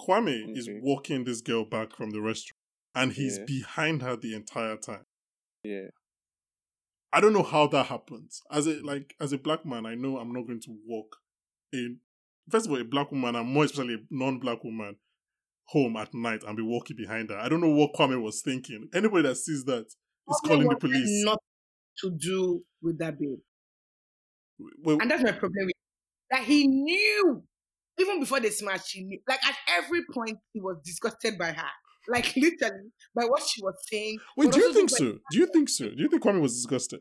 Kwame okay. is walking this girl back from the restaurant and he's yeah. behind her the entire time. Yeah. I don't know how that happens. As a like as a black man, I know I'm not going to walk in first of all a black woman and more especially a non-black woman home at night and be walking behind her. I don't know what Kwame was thinking. Anybody that sees that is calling the police. Not to do with that babe. Well, and that's my problem with that he knew even before they smashed, he knew. Like at every point, he was disgusted by her. Like literally, by what she was saying. Wait, do you think so? Do you think so? Do you think Kwame was disgusted?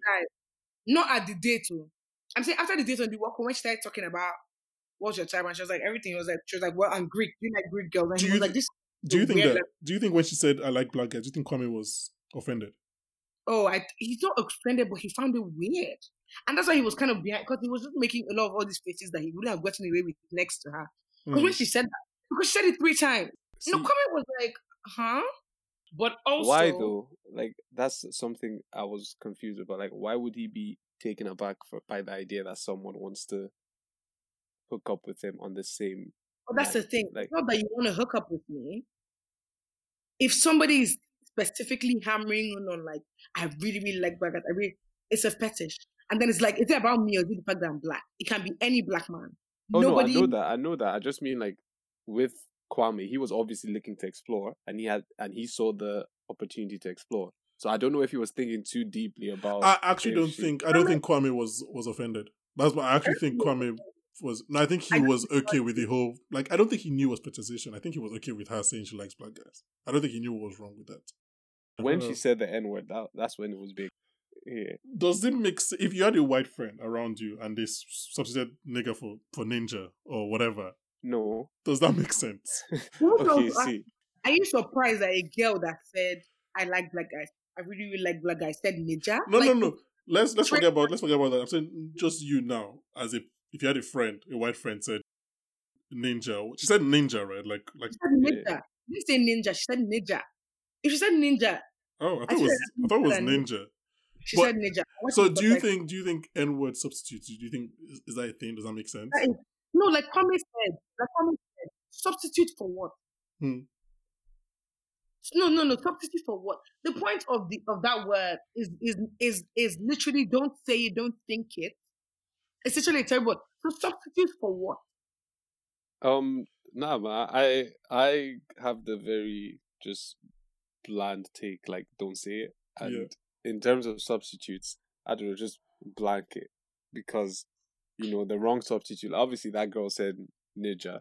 Not at the date, too. I'm saying after the date on the walk, when she started talking about what's your type, and she was like everything. was like she was like, well, I'm Greek. You like Greek girls, and do he was like this. Do you think that? Like, do you think when she said I like black guys, do you think Kwame was offended? Oh, I, he's not offended, but he found it weird. And that's why he was kind of behind because he was just making a lot of all these faces that he wouldn't have gotten away with next to her. Because mm. when she said that, because she said it three times, See, no comment was like, huh? But also, why though? Like that's something I was confused about. Like, why would he be taken aback for by the idea that someone wants to hook up with him on the same? Well, that's the thing. Like, not that you want to hook up with me. If somebody is specifically hammering on, on like, I really, really like black guys. I really, it's a fetish. And then it's like, is it about me or is it the fact that I'm black? It can be any black man. Oh Nobody... no, I know that. I know that. I just mean like with Kwame, he was obviously looking to explore, and he had and he saw the opportunity to explore. So I don't know if he was thinking too deeply about. I actually don't think. I don't think Kwame was was offended. That's what I actually think Kwame was. No, I think he was okay with the whole. Like, I don't think he knew was petition. I think he was okay with her saying she likes black guys. I don't think he knew what was wrong with that. When she said the N word, that that's when it was big. Yeah. Does it make sense if you had a white friend around you and they substituted nigger for, for ninja or whatever? No. Does that make sense? okay, see. Are you surprised that a girl that said I like black guys, I really, really like black guys, said ninja? No, like, no, no. Let's let's forget about let's forget about that. I'm saying just you now, as if if you had a friend, a white friend said ninja. She said ninja, right? Like like she said ninja. Yeah. She didn't say ninja. She said ninja. If she said ninja, oh, I thought it was I thought it was ninja. She but, said ninja. So do you like, think do you think N word substitutes? Do you think is, is, that a thing? Does that make sense? That is, no, like Kwame said, like Kwame said, substitute for what? Hmm. No, no, no. Substitute for what? The point of the of that word is is is is literally don't say it, don't think it. It's literally a terrible. So substitute for what? Um, nah, man. I I have the very just bland take, like don't say it, and yeah in terms of substitutes, I don't know, just blank it because you know the wrong substitute. Obviously, that girl said ninja.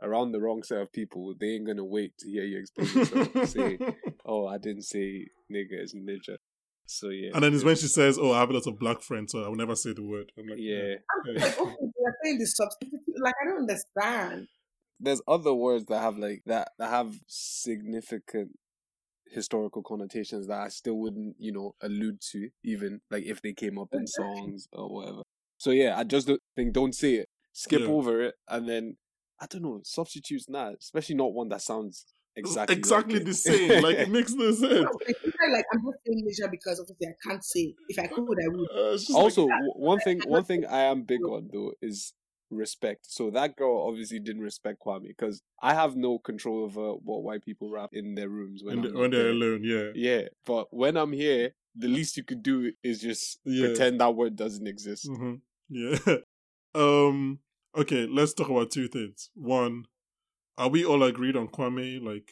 Around the wrong set of people, they ain't gonna wait to hear you explain yourself. say, "Oh, I didn't say nigga, it's ninja." So yeah. And then it's when she uh, says, "Oh, I have a lot of black friends, so I will never say the word." I'm like, yeah. I'm like, okay, you're saying the substitute. Like, I don't understand. There's other words that have like that that have significant historical connotations that I still wouldn't, you know, allude to, even like if they came up in songs or whatever. So yeah, I just don't think don't say it, skip yeah. over it, and then I don't know substitutes not, especially not one that sounds exactly exactly like the same. like it makes no sense. like I'm not saying measure because obviously I can't say. If I could, I would. Uh, also, like, one thing, one thing I am big on though is respect. So that girl obviously didn't respect Kwame because I have no control over what white people rap in their rooms when, the, when they're alone. Yeah, yeah. But when I'm here, the least you could do is just yeah. pretend that word doesn't exist. Mm-hmm. Yeah. um. Okay. Let's talk about two things. One, are we all agreed on Kwame? Like,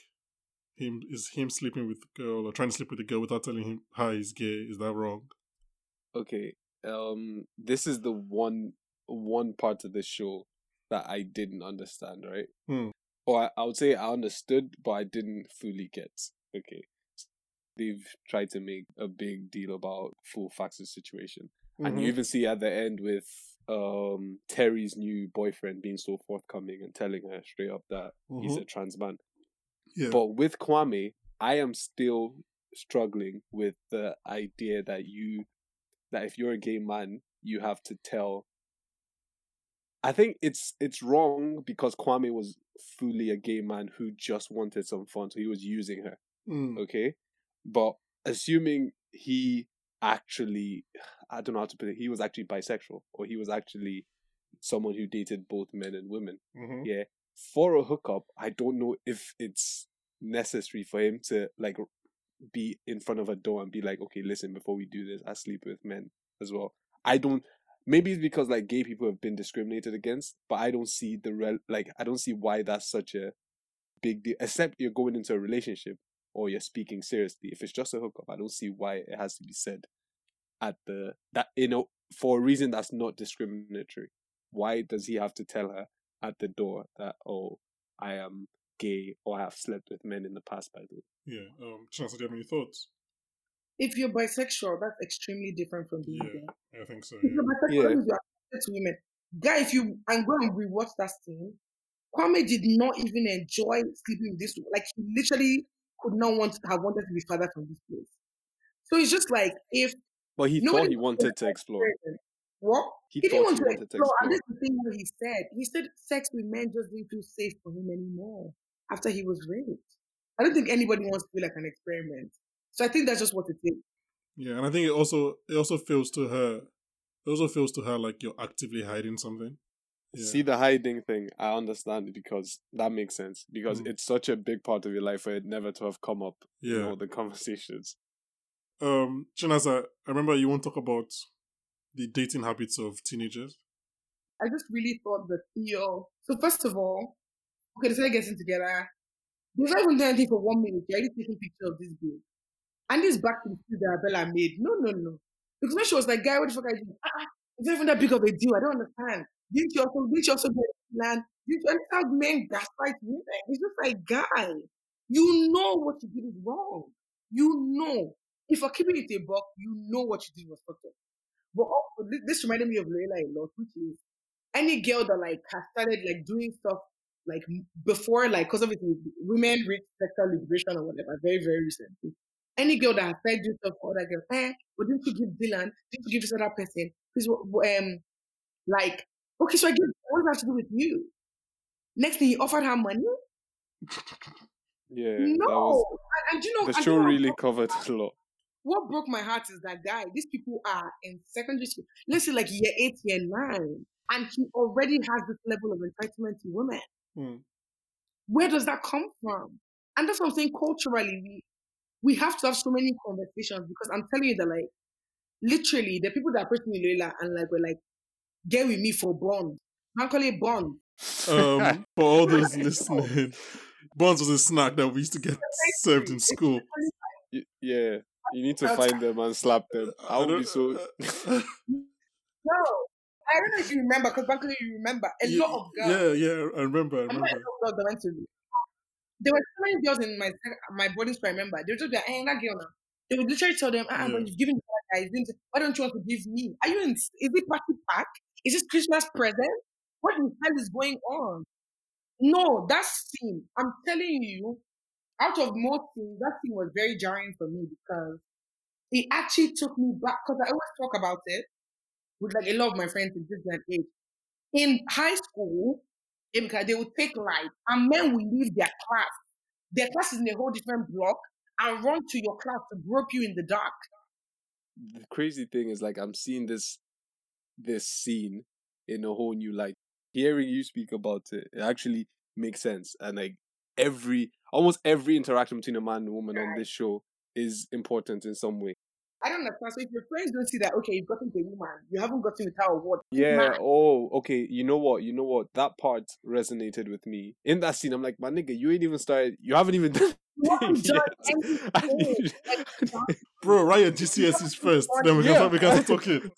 him is him sleeping with the girl or trying to sleep with the girl without telling him how he's gay? Is that wrong? Okay. Um. This is the one one part of the show that I didn't understand, right? Hmm. Or I, I would say I understood, but I didn't fully get. Okay. They've tried to make a big deal about Full Fax's situation. Mm-hmm. And you mm-hmm. even see at the end with um Terry's new boyfriend being so forthcoming and telling her straight up that mm-hmm. he's a trans man. Yeah. But with Kwame, I am still struggling with the idea that you that if you're a gay man, you have to tell I think it's it's wrong because Kwame was fully a gay man who just wanted some fun, so he was using her. Mm. Okay, but assuming he actually, I don't know how to put it, he was actually bisexual, or he was actually someone who dated both men and women. Mm-hmm. Yeah, for a hookup, I don't know if it's necessary for him to like be in front of a door and be like, okay, listen, before we do this, I sleep with men as well. I don't maybe it's because like gay people have been discriminated against, but I don't see the real like I don't see why that's such a big deal. Except you're going into a relationship or you're speaking seriously. If it's just a hookup, I don't see why it has to be said at the that you know for a reason that's not discriminatory. Why does he have to tell her at the door that oh I am gay or I have slept with men in the past. By the way. Yeah. Um, do you have any thoughts? If you're bisexual, that's extremely different from being Yeah, gay. I think so. If you're bisexual, Yeah. you're attracted to women. Guy, if you and go and rewatch that scene, Kwame did not even enjoy sleeping with this. Like he literally could not want to have wanted to be father from this place. So it's just like if But he thought he wanted to explore. What? He, He, didn't thought want he to wanted to explore. And explore. this is the thing that he said. He said sex with men just didn't feel safe for him anymore after he was raped. I don't think anybody wants to feel like an experiment. So I think that's just what it is. Yeah, and I think it also it also feels to her it also feels to her like you're actively hiding something. Yeah. See the hiding thing, I understand it because that makes sense. Because Mm. it's such a big part of your life for it never to have come up in Yeah. all the conversations. Um, Chinaza, I remember you want to talk about the dating habits of teenagers. I just really thought that Theo. So first of all, okay, they started getting together. They not even doing anything for one minute. They're already taking pictures of this girl. And this back to the speech that made. No, no, no. Because when she was like, guy, what the fuck are you doing? Ah, ah, it's not even that big of a deal. I don't understand. Didn't you also didn't you also get land? Didn't you understand men gaslight women? It's just like, guy, you know what you did is wrong. You know. If you're keeping it a buck, you know what you did was fucked. But also, this, this reminded me of Layla a lot, which is any girl that like has started like doing stuff like before, like because obviously women reach sexual liberation or whatever very very recently. Any girl that has started doing stuff for other girls, eh? But didn't you give Dylan? Didn't you give this other person? Please, um, like okay, so I give. What does that have to do with you? Next thing, he offered her money. Yeah, no, was and, and you know, the show you really covered a lot. what broke my heart is that guy. These people are in secondary school. Let's say like year eight, year nine, and he already has this level of entitlement to women. Hmm. Where does that come from? And that's what I'm saying. Culturally, we we have to have so many conversations because I'm telling you that like literally the people that approach me Leila and like were like get with me for bond. I call it bond. Um, for all those listening, Bonds was a snack that we used to get served in school. Yeah, you need to find them and slap them. I would be so. No, I don't know if you remember because back you remember a yeah, lot of girls. yeah, yeah, I remember, I I remember a remember. There were so many girls in my my boarding school. I remember they would just be like, "Hey, that girl now." They would literally tell them, "Ah, Yeah. but you've given the guy. Why don't you want to give me? Are you in? Is it party pack? Is this Christmas present? What the hell is going on?" No, that scene. I'm telling you, out of most things, that scene was very jarring for me because it actually took me back. Because I always talk about it with like a lot of my friends in day age. In high school, Emeka, they would take light and men will leave their class. Their class is in a whole different block and run to your class to grope you in the dark. the crazy thing is like I'm seeing this this scene in a whole new light. Hearing you speak about it, it actually makes sense. And like every almost every interaction between a man and a woman on this show is important in some way. I don't understand. So if your friends don't see that, okay, you've gotten to a woman, you haven't gotten with her or what? Yeah. Man. Oh, okay. You know what? You know what? That part resonated with me. In that scene, I'm like, my nigga, you ain't even started. You haven't even done. You haven't done yet. I anything. need- Like, Bro, write your GCSEs first, then we can, Yeah. start, we can start talking.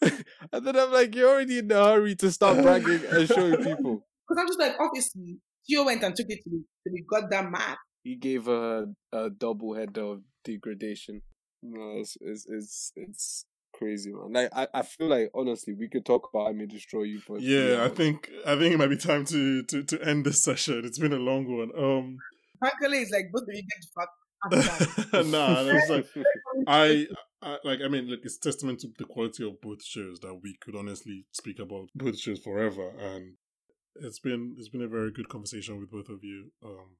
and then I'm like, you're already in a hurry to start bragging and showing people. Because I'm just like, obviously, Theo went and took it to the, to the goddamn man. He gave her a double head of degradation. No, it's it's it's, it's crazy, man. Like I, I feel like honestly, we could talk about I May Destroy You for Yeah, I think I think it might be time to, to, to end this session. It's been a long one. Um, Frankly, it's like both of you get to fuck. after that. nah, it's like I, I like I mean, like it's testament to the quality of both shows that we could honestly speak about both shows forever, and it's been it's been a very good conversation with both of you. Um,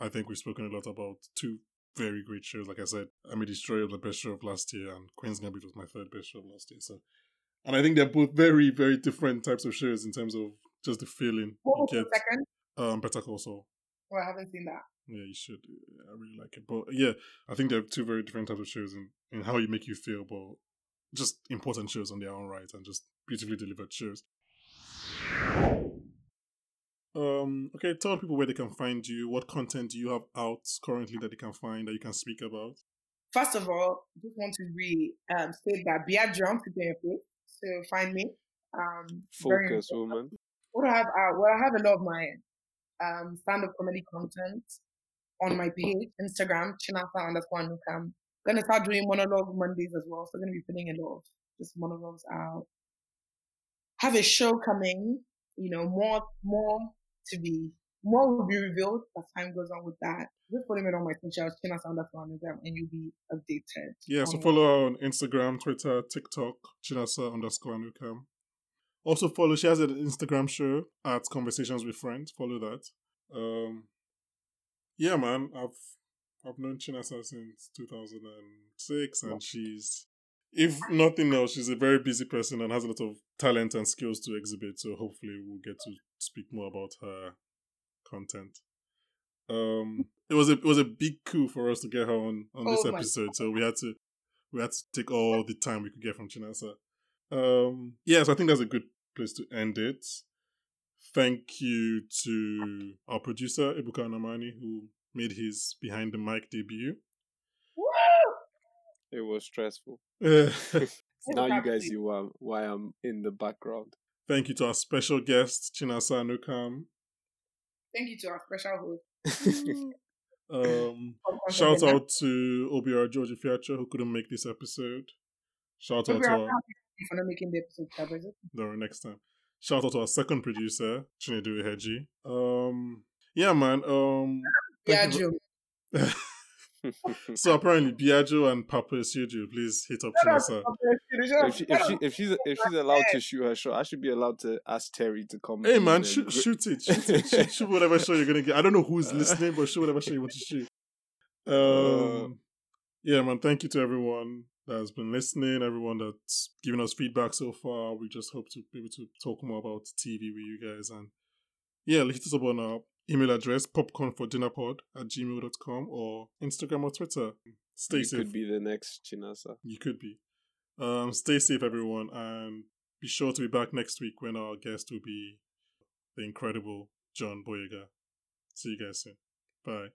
I think we've spoken a lot about two very great shows. Like I said, I May Destroy was the best show of last year, and Queen's Gambit was my third best show of last year. So, and I think they're both very very different types of shows in terms of just the feeling What was the second? Um, Better Call Saul. Oh, I haven't seen that. Yeah, you should. I really like it. But yeah, I think they're two very different types of shows in, in how you make you feel, but just important shows on their own right and just beautifully delivered shows. Um, okay, tell people where they can find you. What content do you have out currently that they can find that you can speak about? First of all, just want to re um, state that Bia Drums to be place. So find me. Um, Focus, woman. What I have out? Well, I have a lot of my um, stand up comedy content on my page, Instagram, Chinasa underscore Anukam. Gonna start doing monologue Mondays as well. So I'm gonna be putting a lot of just monologues out. Have a show coming, you know, more more to be more will be revealed as time goes on with that. Just follow me on my socials, Chinasa underscore Anukam, and you'll be updated. Yeah, so follow her on Instagram, Twitter, TikTok, Chinasa underscore Anukam. Also follow, she has an Instagram show at Conversations with Friends. Follow that. Um, yeah, man, I've I've known Chinasa since 2006, and she's, if nothing else, she's a very busy person and has a lot of talent and skills to exhibit. So hopefully, we'll get to speak more about her content. Um, it was a it was a big coup for us to get her on on this oh episode, so we had to we had to take all the time we could get from Chinasa. Um, yeah, so I think that's a good place to end it. Thank you to our producer, Ebuka Namani, who made his behind the mic debut. It was stressful. now you guys see why, why I'm in the background. Thank you to our special guest, Chinasa Anukam. Thank you to our special host. um, shout out to Obiora George Fiacho who couldn't make this episode. Shout out to our, for not making the episode No, next time. Shout out to our second producer, Chinedu Eheji. Um, yeah, man. Um, Biagio. so apparently Biagio and Paapa Essiedu, please hit up Chinasa. If, she, if, she, if she's if she's allowed to shoot her show, I should be allowed to ask Terry to come. Hey man, shoot, shoot it, shoot it, shoot, shoot whatever show you're gonna get. I don't know who's listening, but shoot whatever show you want to shoot. Um, uh, yeah, man. Thank you to everyone that has been listening, everyone that's given us feedback so far. We just hope to be able to talk more about TV with you guys. And yeah, hit us up on our email address, popcornfordinnerpod at gmail.com or Instagram or Twitter. Stay you safe. You could be the next Chinasa. You could be. Um, stay safe, everyone, and be sure to be back next week when our guest will be the incredible John Boyega. See you guys soon. Bye.